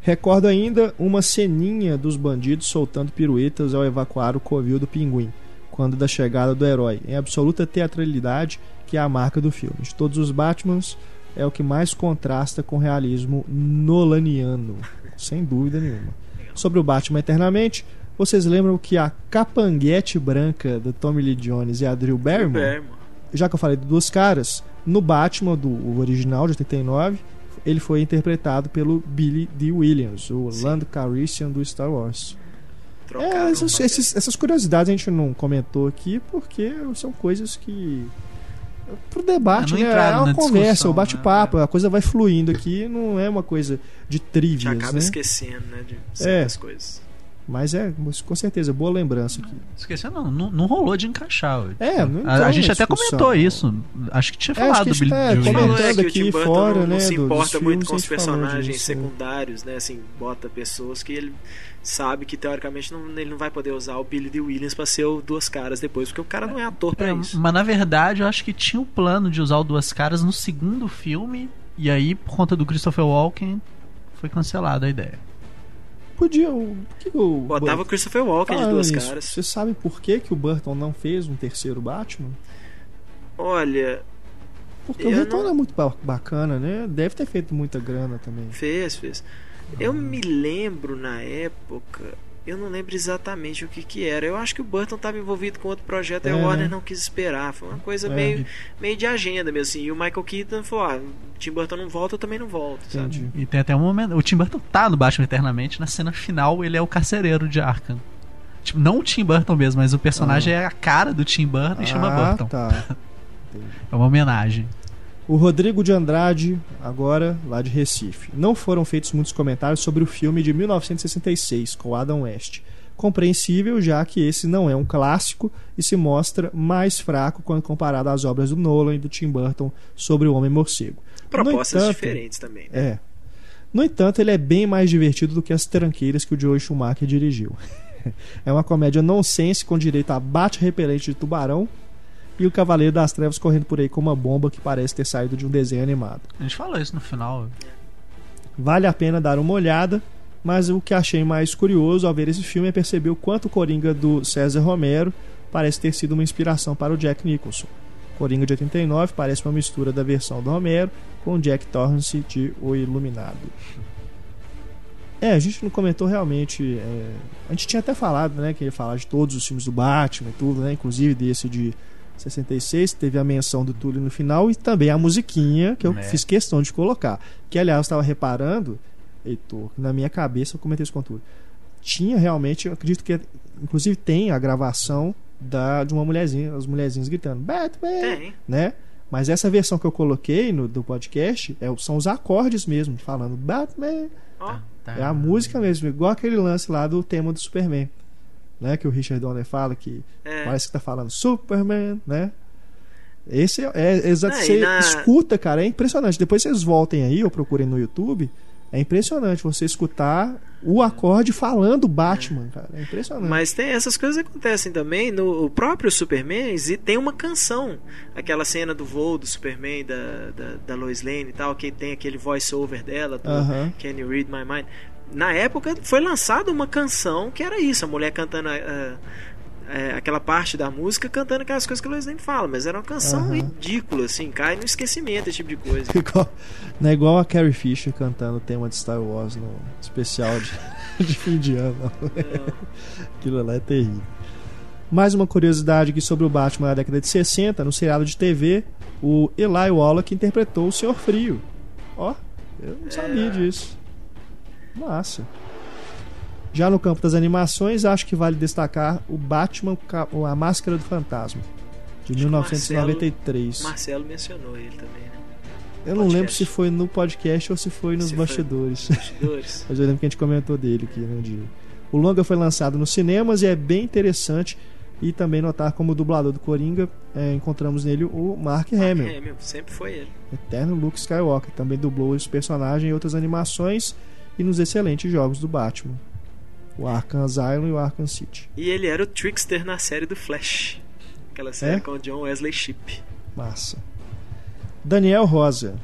Recordo ainda uma ceninha dos bandidos soltando piruetas ao evacuar o covil do pinguim, quando da chegada do herói, em absoluta teatralidade, que é a marca do filme. De todos os Batmans, é o que mais contrasta com o realismo nolaniano, sem dúvida nenhuma. Sobre o Batman Eternamente, vocês lembram que a capanguete branca do Tommy Lee Jones e a Drew Barrymore, já que eu falei de duas caras, no Batman do original de 89, ele foi interpretado pelo Billy D. Williams, o Sim. Land Calrissian do Star Wars. É, essas, esses, essas curiosidades a gente não comentou aqui porque são coisas que pro debate, né? É uma conversa, o bate-papo, né? a coisa vai fluindo aqui, não é uma coisa de trivias, Já acaba né? esquecendo, né, de certas é. coisas. Mas é, com certeza, boa lembrança aqui. Esquecendo, não, não, não rolou de encaixar. É, não a, a gente até comentou isso. Acho que tinha é, falado é, do Billy é, comentando aqui fora, não, né? Não se importa muito com os personagens disso, secundários, né? Assim, bota pessoas que ele sabe que teoricamente não, ele não vai poder usar o Billy D. Williams pra ser o Duas Caras depois, porque o cara não é ator pra é, isso. Mas na verdade eu acho que tinha o plano de usar o Duas Caras no segundo filme, e aí, por conta do Christopher Walken, foi cancelada a ideia. Podia. O, que o Botava o Christopher Walken de duas isso, caras. Você sabe por que, que o Burton não fez um terceiro Batman? Olha. Porque o retorno não... é muito bacana, né? Deve ter feito muita grana também. Fez, fez. Eu me lembro na época eu não lembro exatamente o que que era. Eu acho que o Burton estava envolvido com outro projeto é, e a Warner não quis esperar. Foi uma coisa é. meio, meio de agenda mesmo assim. E o Michael Keaton falou: ah, o Tim Burton não volta, eu também não volto. Sabe? E tem até um momento. O Tim Burton tá no Batman Eternamente. Na cena final, ele é o carcereiro de Arkham. Tipo, não o Tim Burton mesmo, mas o personagem ah. é a cara do Tim Burton e ah, chama Burton. Tá. é uma homenagem. O Rodrigo de Andrade, agora lá de Recife. Não foram feitos muitos comentários sobre o filme de 1966 com Adam West. Compreensível, já que esse não é um clássico e se mostra mais fraco quando comparado às obras do Nolan e do Tim Burton sobre o Homem Morcego. Propostas entanto, diferentes também. Né? É. No entanto, ele é bem mais divertido do que as tranqueiras que o Joe Schumacher dirigiu. é uma comédia nonsense com direito a bate repelente de tubarão e o Cavaleiro das Trevas correndo por aí com uma bomba que parece ter saído de um desenho animado. A gente falou isso no final. Vale a pena dar uma olhada, mas o que achei mais curioso ao ver esse filme é perceber o quanto o Coringa do César Romero parece ter sido uma inspiração para o Jack Nicholson. Coringa de 89 parece uma mistura da versão do Romero com Jack Torrance de O Iluminado. É, a gente não comentou realmente. É... a gente tinha até falado, né, que ia falar de todos os filmes do Batman e tudo, né, inclusive desse de 66, teve a menção do Túlio no final e também a musiquinha que eu é. fiz questão de colocar. Que, aliás, eu estava reparando, Heitor, na minha cabeça, eu comentei isso com o Túlio. Tinha realmente, eu acredito que, inclusive, tem a gravação da, de uma mulherzinha, as mulherzinhas gritando, Batman! Tem. Né? Mas essa versão que eu coloquei no do podcast é, são os acordes mesmo, falando Batman. Oh. É a música mesmo, igual aquele lance lá do tema do Superman né? Que o Richard Donner fala que é. parece que tá falando Superman, né? Esse é, é exato. É, você na... escuta, cara, é impressionante. Depois vocês voltem aí ou procurem no YouTube. É impressionante você escutar o acorde falando Batman, cara. É impressionante. Mas tem essas coisas acontecem também no próprio Superman e tem uma canção, aquela cena do voo do Superman da, da, da Lois Lane e tal, que tem aquele voice over dela, do uh -huh. Can You Read My Mind na época foi lançada uma canção que era isso, a mulher cantando uh, é, aquela parte da música cantando aquelas coisas que a Lois nem fala, mas era uma canção uhum. ridícula, assim, cai no esquecimento esse tipo de coisa. igual, não é igual a Carrie Fisher cantando o tema de Star Wars no especial de, de fim de ano. É. Aquilo lá é terrível. Mais uma curiosidade aqui sobre o Batman da década de 60, no seriado de TV, o Eli Wallach interpretou o Senhor Frio. Ó, eu não sabia é. disso. Massa. Já no campo das animações, acho que vale destacar o Batman, a Máscara do Fantasma, de acho 1993. Marcelo, Marcelo, mencionou ele também, né? Eu não lembro se foi no podcast ou se foi nos se bastidores. Foi bastidores. Mas eu lembro que a gente comentou dele aqui no dia. O longa foi lançado nos cinemas e é bem interessante. E também notar como dublador do Coringa, é, encontramos nele o Mark, Mark Hamill. Hamill. Sempre foi ele. Eterno Luke Skywalker. Também dublou esse personagem em outras animações e nos excelentes jogos do Batman. O Arkham Asylum e o Arkham City. E ele era o Trickster na série do Flash. Aquela série é? com o John Wesley Shipp. Massa. Daniel Rosa.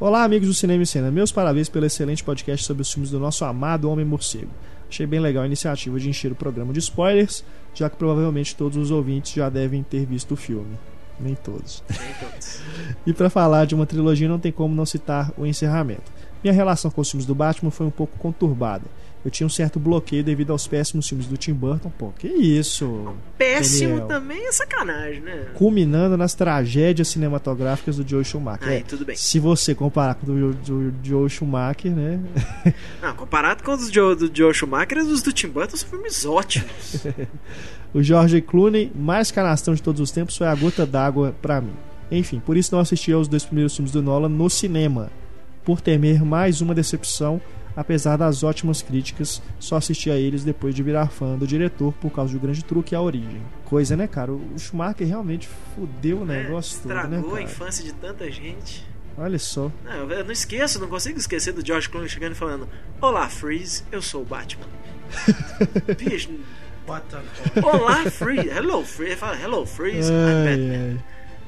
Olá, amigos do Cinema e Cena. Meus parabéns pelo excelente podcast sobre os filmes do nosso amado Homem Morcego. Achei bem legal a iniciativa de encher o programa de spoilers, já que provavelmente todos os ouvintes já devem ter visto o filme. Nem todos. Nem todos. e para falar de uma trilogia, não tem como não citar o encerramento. Minha relação com os filmes do Batman foi um pouco conturbada eu tinha um certo bloqueio devido aos péssimos filmes do Tim Burton. Pô, que isso? Péssimo Daniel. também é sacanagem, né? Culminando nas tragédias cinematográficas do Joe Schumacher. Aí, tudo bem. Se você comparar com o do, do, do Joe Schumacher, né? Não, comparado com os do, do Joe Schumacher, os do Tim Burton são filmes ótimos. o George Clooney, mais canastrão de todos os tempos, foi a gota d'água para mim. Enfim, por isso não assisti aos dois primeiros filmes do Nolan no cinema. Por temer mais uma decepção apesar das ótimas críticas, só assisti a eles depois de virar fã do diretor por causa do grande truque e a origem. Coisa, né, cara? O Schumacher realmente fudeu o é, negócio todo, né, Estragou a infância de tanta gente. Olha só. Não, eu não esqueço, não consigo esquecer do George Clooney chegando e falando: Olá, Freeze, eu sou o Batman. Bicho. Olá, Freeze. Hello, Freeze. Ele fala: Hello, Freeze. Ai, I'm Batman. Ai.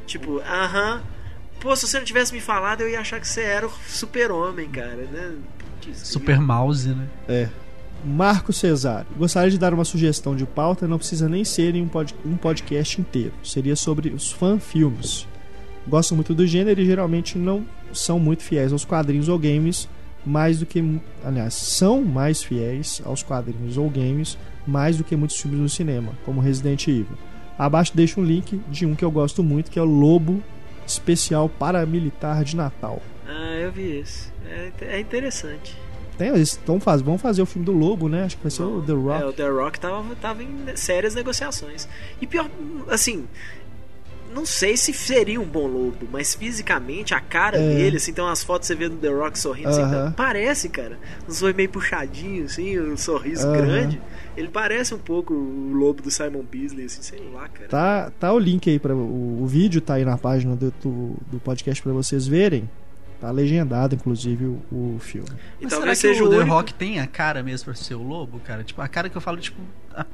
Tipo, aham. Uh -huh. Pô, se você não tivesse me falado, eu ia achar que você era o super-homem, cara, né? Super Mouse, né? É. Marco Cesário. Gostaria de dar uma sugestão de pauta, não precisa nem ser em um, pod um podcast inteiro. Seria sobre os fan-filmes. Gosto muito do gênero e geralmente não são muito fiéis aos quadrinhos ou games, mais do que. Aliás, são mais fiéis aos quadrinhos ou games, mais do que muitos filmes no cinema, como Resident Evil. Abaixo deixo um link de um que eu gosto muito, que é o Lobo Especial Paramilitar de Natal. Ah, eu vi esse. É, é interessante. Tem, eles vão fazer, vão fazer o filme do Lobo, né? Acho que vai ser Não, o The Rock. É, o The Rock tava, tava em sérias negociações. E pior, assim, não sei se seria um bom lobo, mas fisicamente a cara é. dele, assim, tem umas fotos você vê do The Rock sorrindo, uh -huh. assim, então, parece, cara. Um sorriso meio puxadinho, assim, um sorriso uh -huh. grande. Ele parece um pouco o lobo do Simon Beasley, assim, sei lá, cara. Tá, tá o link aí para o, o vídeo tá aí na página do, do, podcast para vocês verem. Tá legendado, inclusive, o, o filme. Mas será que o The único... Rock tem a cara mesmo pra ser o lobo, cara? Tipo, a cara que eu falo, tipo, a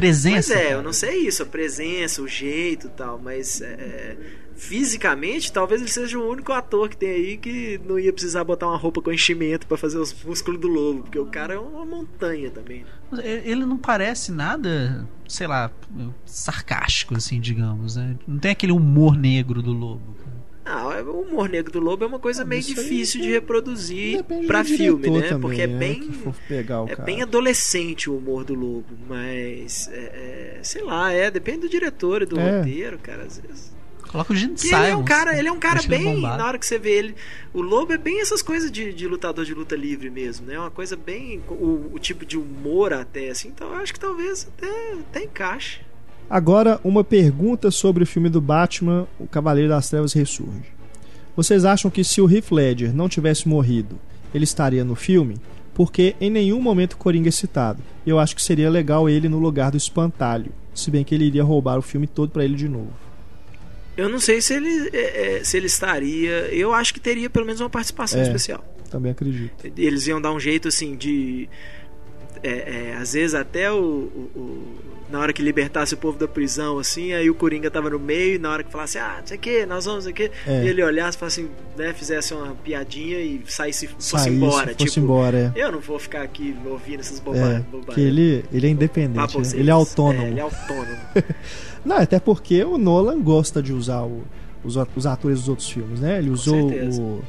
presença. Mas é, cara. eu não sei isso, a presença, o jeito e tal, mas é, fisicamente, talvez ele seja o único ator que tem aí que não ia precisar botar uma roupa com enchimento para fazer os músculos do lobo, porque o cara é uma montanha também. Ele não parece nada, sei lá, sarcástico, assim, digamos, né? Não tem aquele humor negro do lobo. Ah, é, o humor negro do lobo é uma coisa ah, meio difícil de reproduzir para filme, né? Também, Porque é né? bem é bem adolescente o humor do lobo, mas é, é, sei lá, é depende do diretor e do é. roteiro, cara, às vezes. Coloca o Gene Simons. Ele é um cara, ele é um cara bem, na hora que você vê ele, o lobo é bem essas coisas de, de lutador de luta livre mesmo, né? Uma coisa bem o, o tipo de humor até assim, então eu acho que talvez até, até encaixe. Agora, uma pergunta sobre o filme do Batman, O Cavaleiro das Trevas Ressurge. Vocês acham que se o Heath Ledger não tivesse morrido, ele estaria no filme? Porque em nenhum momento o Coringa é citado. Eu acho que seria legal ele no lugar do Espantalho, se bem que ele iria roubar o filme todo para ele de novo. Eu não sei se ele, é, é, se ele estaria. Eu acho que teria pelo menos uma participação é, especial. Também acredito. Eles iam dar um jeito assim de. É, é às vezes até o, o na hora que libertasse o povo da prisão, assim, aí o Coringa tava no meio, e na hora que falasse, ah, não sei o que, nós vamos, não sei o que, é. e ele olhasse e falasse, né, fizesse uma piadinha e saísse, fosse Saísse, embora. Fosse tipo, embora, é. eu não vou ficar aqui ouvindo essas bobagens. É, que ele, ele é independente, né? ele é autônomo. É, ele é autônomo. não, até porque o Nolan gosta de usar o, os, os atores dos outros filmes, né? Ele usou o o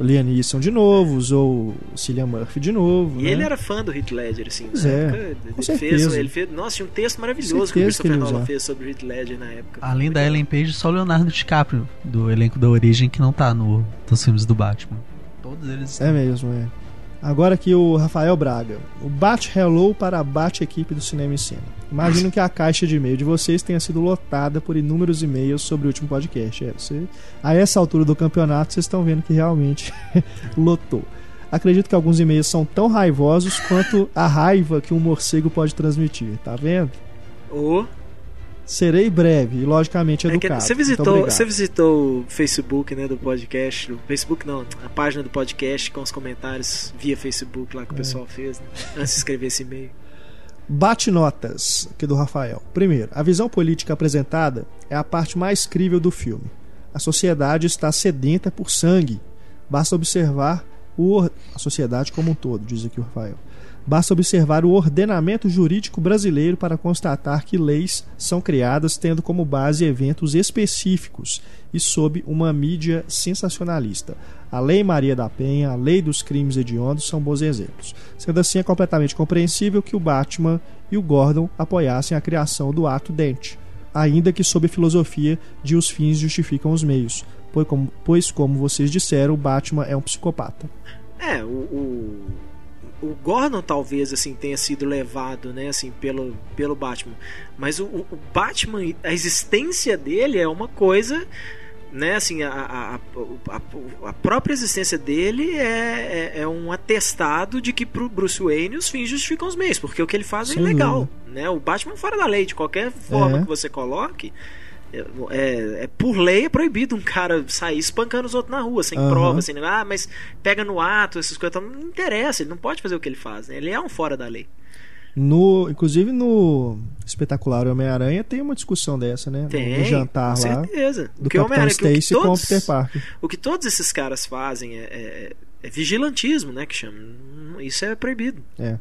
Liam Neeson de novo, usou o Cillian Murphy de novo. E né? ele era fã do Heath Ledger, assim. Pois é, ele com certeza. Fez, ele fez, nossa, tinha um texto maravilhoso que o Christopher Nolan fez sobre o Heath Ledger na época. Além da Ellen Page, só o Leonardo DiCaprio, do elenco da origem, que não tá no, nos filmes do Batman. Todos eles. É mesmo, é. Agora aqui o Rafael Braga. O Bate Hello para a Bate Equipe do Cinema em Cena. Imagino que a caixa de e-mail de vocês tenha sido lotada por inúmeros e-mails sobre o último podcast. É, você, a essa altura do campeonato, vocês estão vendo que realmente lotou. Acredito que alguns e-mails são tão raivosos quanto a raiva que um morcego pode transmitir. Tá vendo? Oh. Serei breve e logicamente educado. É você visitou, você visitou o Facebook, né, do podcast, Facebook não, a página do podcast com os comentários via Facebook lá que o é. pessoal fez, né, antes de escrever esse e-mail. Bate notas aqui do Rafael. Primeiro, a visão política apresentada é a parte mais crível do filme. A sociedade está sedenta por sangue. Basta observar o, a sociedade como um todo, diz aqui o Rafael. Basta observar o ordenamento jurídico brasileiro para constatar que leis são criadas tendo como base eventos específicos e sob uma mídia sensacionalista. A Lei Maria da Penha, a Lei dos Crimes Hediondos são bons exemplos. Sendo assim, é completamente compreensível que o Batman e o Gordon apoiassem a criação do ato dente, ainda que sob a filosofia de os fins justificam os meios, pois como, pois, como vocês disseram, o Batman é um psicopata. É, o, o o Gordon talvez assim tenha sido levado, né, assim, pelo, pelo Batman. Mas o, o Batman, a existência dele é uma coisa, né, assim, a, a, a, a própria existência dele é, é, é, um atestado de que pro Bruce Wayne os fins justificam os meios, porque o que ele faz é Sim. ilegal, né? O Batman fora da lei, de qualquer forma é. que você coloque, é, é, é, por lei é proibido um cara sair espancando os outros na rua, sem uhum. prova, sem ah, mas pega no ato, essas coisas. Não interessa, ele não pode fazer o que ele faz, né? Ele é um fora da lei. No, inclusive no espetacular Homem-Aranha tem uma discussão dessa, né? Tem, no jantar com lá. certeza. Do Capitão Stacy com o Peter Parker. O que todos esses caras fazem é, é, é vigilantismo, né? Que chama. Isso é proibido. É.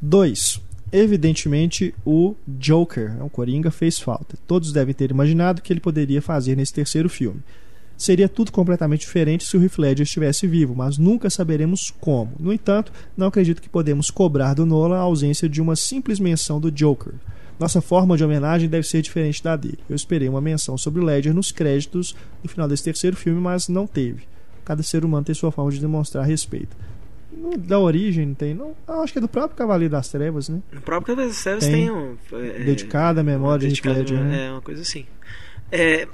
Dois evidentemente o Joker, o Coringa, fez falta. Todos devem ter imaginado que ele poderia fazer nesse terceiro filme. Seria tudo completamente diferente se o Heath Ledger estivesse vivo, mas nunca saberemos como. No entanto, não acredito que podemos cobrar do Nolan a ausência de uma simples menção do Joker. Nossa forma de homenagem deve ser diferente da dele. Eu esperei uma menção sobre o Ledger nos créditos no final desse terceiro filme, mas não teve. Cada ser humano tem sua forma de demonstrar respeito da origem tem, não. acho que é do próprio Cavaleiro das Trevas, né? No próprio Cavaleiro das Trevas tem, tem um. É, dedicada à memória de Ledger, né? É, uma coisa assim. É,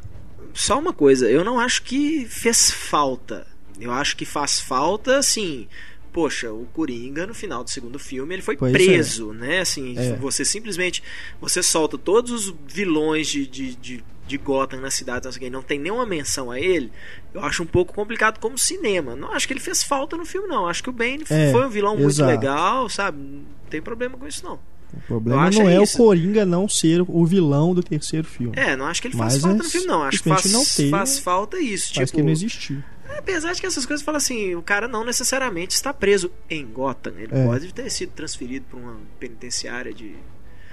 só uma coisa, eu não acho que fez falta. Eu acho que faz falta, assim. Poxa, o Coringa no final do segundo filme ele foi pois preso, é. né? Assim, é. você simplesmente você solta todos os vilões de, de, de de Gotham na cidade, não, tem nenhuma menção a ele, eu acho um pouco complicado como cinema. Não acho que ele fez falta no filme, não. Acho que o Bane é, foi um vilão exato. muito legal, sabe? Não tem problema com isso, não. O problema não é, é o Coringa não ser o vilão do terceiro filme. É, não acho que ele faz Mas falta é, no filme, não. Acho que faz, não ter, faz falta isso. Faz tipo, que não existiu. É, apesar de que essas coisas falam assim, o cara não necessariamente está preso em Gotham. Ele é. pode ter sido transferido para uma penitenciária de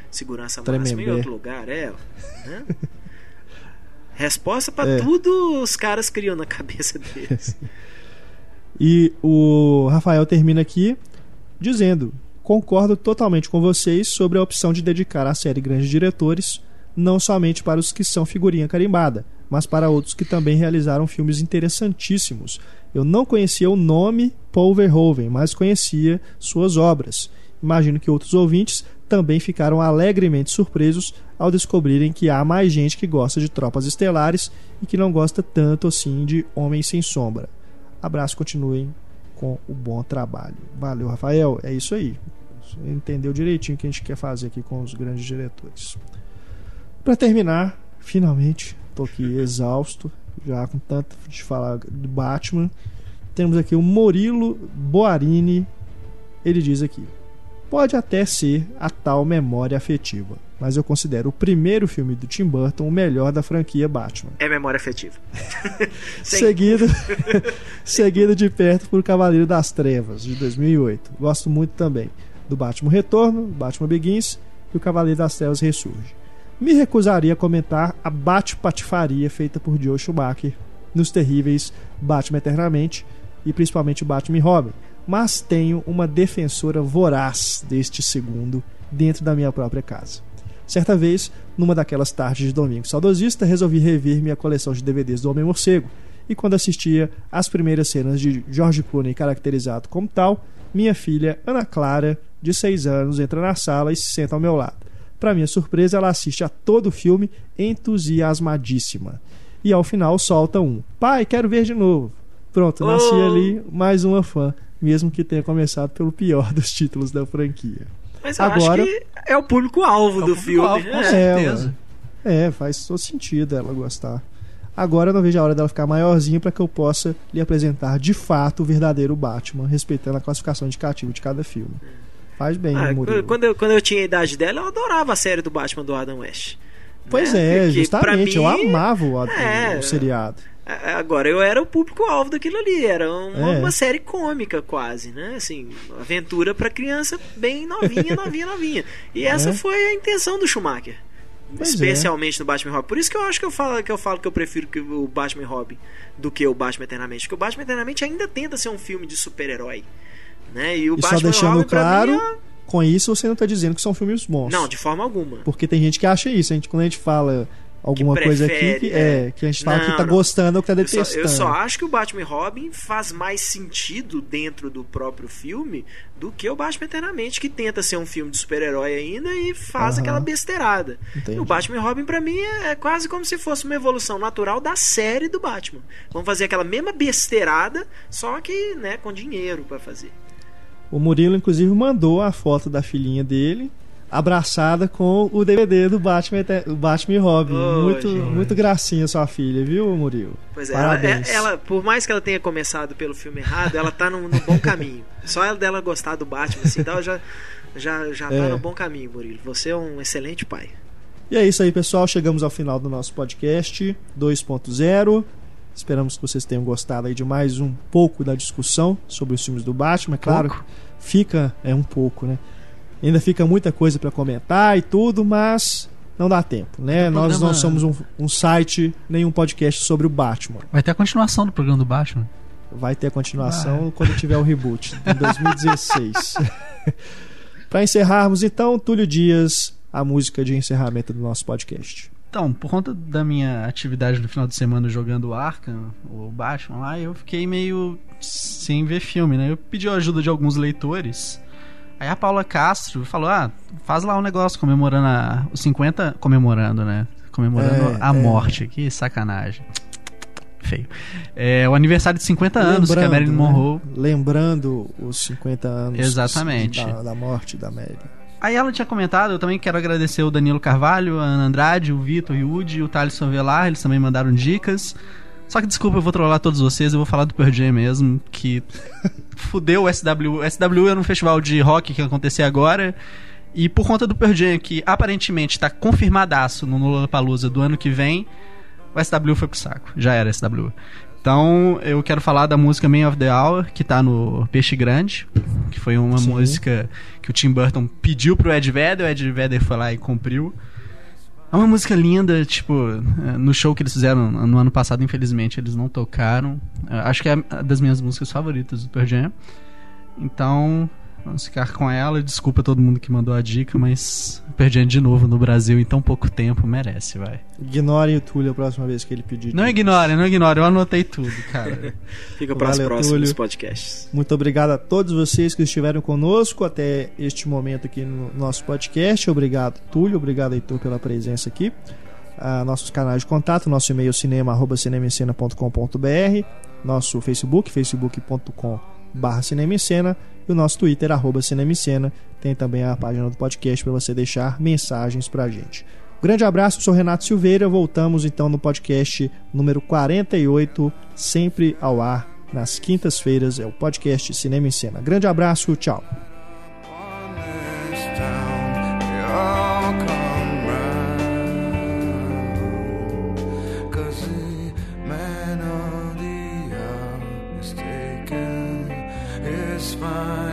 segurança máxima em outro lugar, é. Né? Resposta para é. tudo os caras criam na cabeça deles. e o Rafael termina aqui dizendo: Concordo totalmente com vocês sobre a opção de dedicar a série grandes diretores, não somente para os que são figurinha carimbada, mas para outros que também realizaram filmes interessantíssimos. Eu não conhecia o nome Paul Verhoeven, mas conhecia suas obras. Imagino que outros ouvintes também ficaram alegremente surpresos ao descobrirem que há mais gente que gosta de Tropas Estelares e que não gosta tanto assim de Homens Sem Sombra. Abraço, continuem com o bom trabalho. Valeu, Rafael. É isso aí. Você entendeu direitinho o que a gente quer fazer aqui com os grandes diretores. Para terminar, finalmente, estou aqui exausto, já com tanto de falar do Batman. Temos aqui o Murilo Boarini. Ele diz aqui: pode até ser a tal memória afetiva, mas eu considero o primeiro filme do Tim Burton o melhor da franquia Batman. É memória afetiva. seguido, seguido de perto por Cavaleiro das Trevas, de 2008. Gosto muito também do Batman Retorno, Batman Begins e o Cavaleiro das Trevas Ressurge. Me recusaria a comentar a bate-patifaria feita por Joe Schumacher nos terríveis Batman Eternamente e principalmente Batman e Robin, mas tenho uma defensora voraz deste segundo dentro da minha própria casa. Certa vez, numa daquelas tardes de domingo saudosista, resolvi rever minha coleção de DVDs do Homem-Morcego e quando assistia às primeiras cenas de George Clooney caracterizado como tal, minha filha Ana Clara, de 6 anos, entra na sala e se senta ao meu lado. Para minha surpresa, ela assiste a todo o filme entusiasmadíssima. E ao final solta um: Pai, quero ver de novo. Pronto, nasci Oh. ali mais uma fã, mesmo que tenha começado pelo pior dos títulos da franquia. Mas eu Agora- acho que é o público-alvo É do público-alvo, filme. com É. certeza. É, faz todo sentido ela gostar. Agora eu não vejo a hora dela ficar maiorzinha para que eu possa lhe apresentar de fato o verdadeiro Batman, respeitando a classificação indicativa de cada filme. Faz bem, Ah, Murilo. quando, eu, quando eu tinha a idade dela, eu adorava a série do Batman do Adam West. Pois né? é, Porque, justamente. eu mim, amava o, o- é. o seriado. A- Agora, eu era o público-alvo daquilo ali. Era uma, É. uma série cômica, quase, né? Assim, aventura pra criança bem novinha, novinha, novinha. E essa É. foi a intenção do Schumacher. Pois é. especialmente no Batman Robin. Por isso que eu acho que eu falo que eu, falo que eu prefiro que o Batman Robin do que o Batman Eternamente. Porque o Batman Eternamente ainda tenta ser um filme de super-herói. Né? E o E só Batman deixando Robin, claro, mim, é- com isso você não tá dizendo que são filmes bons. Não, de forma alguma. Porque tem gente que acha isso. A gente, quando a gente fala alguma coisa aqui, que, é, que a gente fala Não, que tá não. gostando ou que tá Eu só, detestando. eu só acho que o Batman e Robin faz mais sentido dentro do próprio filme do que o Batman Eternamente, que tenta ser um filme de super-herói ainda e faz aquela besteirada. Entendi. E o Batman e Robin, pra mim, é, é quase como se fosse uma evolução natural da série do Batman. Vamos fazer aquela mesma besteirada, só que né, com dinheiro pra fazer. O Murilo, inclusive, mandou a foto da filhinha dele abraçada com o DVD do Batman, Batman e Robin. Ô, muito, gente. muito gracinha sua filha, viu, Murilo? Pois é, ela, Parabéns. é- ela- por mais que ela tenha começado pelo filme errado, ela tá no, no bom caminho. Só ela dela gostar do Batman, assim, então ela já, já, já É. tá no bom caminho, Murilo. Você é um excelente pai. E é isso aí, pessoal. Chegamos ao final do nosso podcast 2.0. Esperamos que vocês tenham gostado aí de mais um pouco da discussão sobre os filmes do Batman. É claro, Pouco? fica é um pouco, né? Ainda fica muita coisa para comentar e tudo, mas não dá tempo, né? Nós não programa- somos um, um site nem um podcast sobre o Batman. Vai ter a continuação do programa do Batman. Vai ter a continuação quando tiver o reboot, em 2016. Para encerrarmos, então, Túlio Dias, a música de encerramento do nosso podcast. Então, por conta da minha atividade no final de semana jogando Arkham, o Batman lá, eu fiquei meio sem ver filme, né? Eu pedi a ajuda de alguns leitores. Aí a Paula Castro falou: Ah, faz lá um negócio comemorando a, os 50. Comemorando, né? Comemorando É, a é. morte. Que sacanagem. Feio. É o aniversário de 50 anos que a Marilyn né? Monroe Lembrando os 50 anos Exatamente. Da, da morte da Marilyn. Aí ela tinha comentado, eu também quero agradecer o Danilo Carvalho, a Ana Andrade, o Vitor e o Udi, o Thaleson Velar, eles também mandaram dicas. Só que desculpa, eu vou trollar todos vocês, eu vou falar do Pearl Jam mesmo, que fudeu o SW. O SW era um festival de rock que ia acontecer agora. E por conta do Pearl Jam, que aparentemente tá confirmadaço no Lollapalooza do ano que vem, o SW foi pro saco. Já era SW. Então, eu quero falar da música Man of the Hour, que tá no Peixe Grande, que foi uma Sim. música que o Tim Burton pediu pro Ed Vedder, o Ed Vedder foi lá e cumpriu. É uma música linda, tipo, eh, no show que eles fizeram no ano passado, infelizmente, eles não tocaram. Eh, Acho que é das minhas músicas favoritas do Pearl Jam. Então, vamos ficar com ela. Desculpa todo mundo que mandou a dica, mas Jam de novo no Brasil em tão pouco tempo merece, vai. Ignore o Túlio a próxima vez que ele pedir. Não ignore, não ignore, eu anotei tudo, cara. Fica para os próximos Túlio. podcasts. Muito obrigado a todos vocês que estiveram conosco até este momento aqui no nosso podcast. Obrigado, Túlio. Obrigado, Heitor, pela presença aqui. Ah, nossos canais de contato, nosso e-mail cinema, arroba cinemascena.com.br, nosso Facebook, facebook.com barra Cinema em Cena e o nosso Twitter, arroba Cinema em Cena. Tem também a página do podcast para você deixar mensagens pra gente. Um grande abraço, sou Renato Silveira. Voltamos então no podcast número 48, sempre ao ar nas quintas-feiras. É o podcast Cinema em Cena. Grande abraço, tchau. time.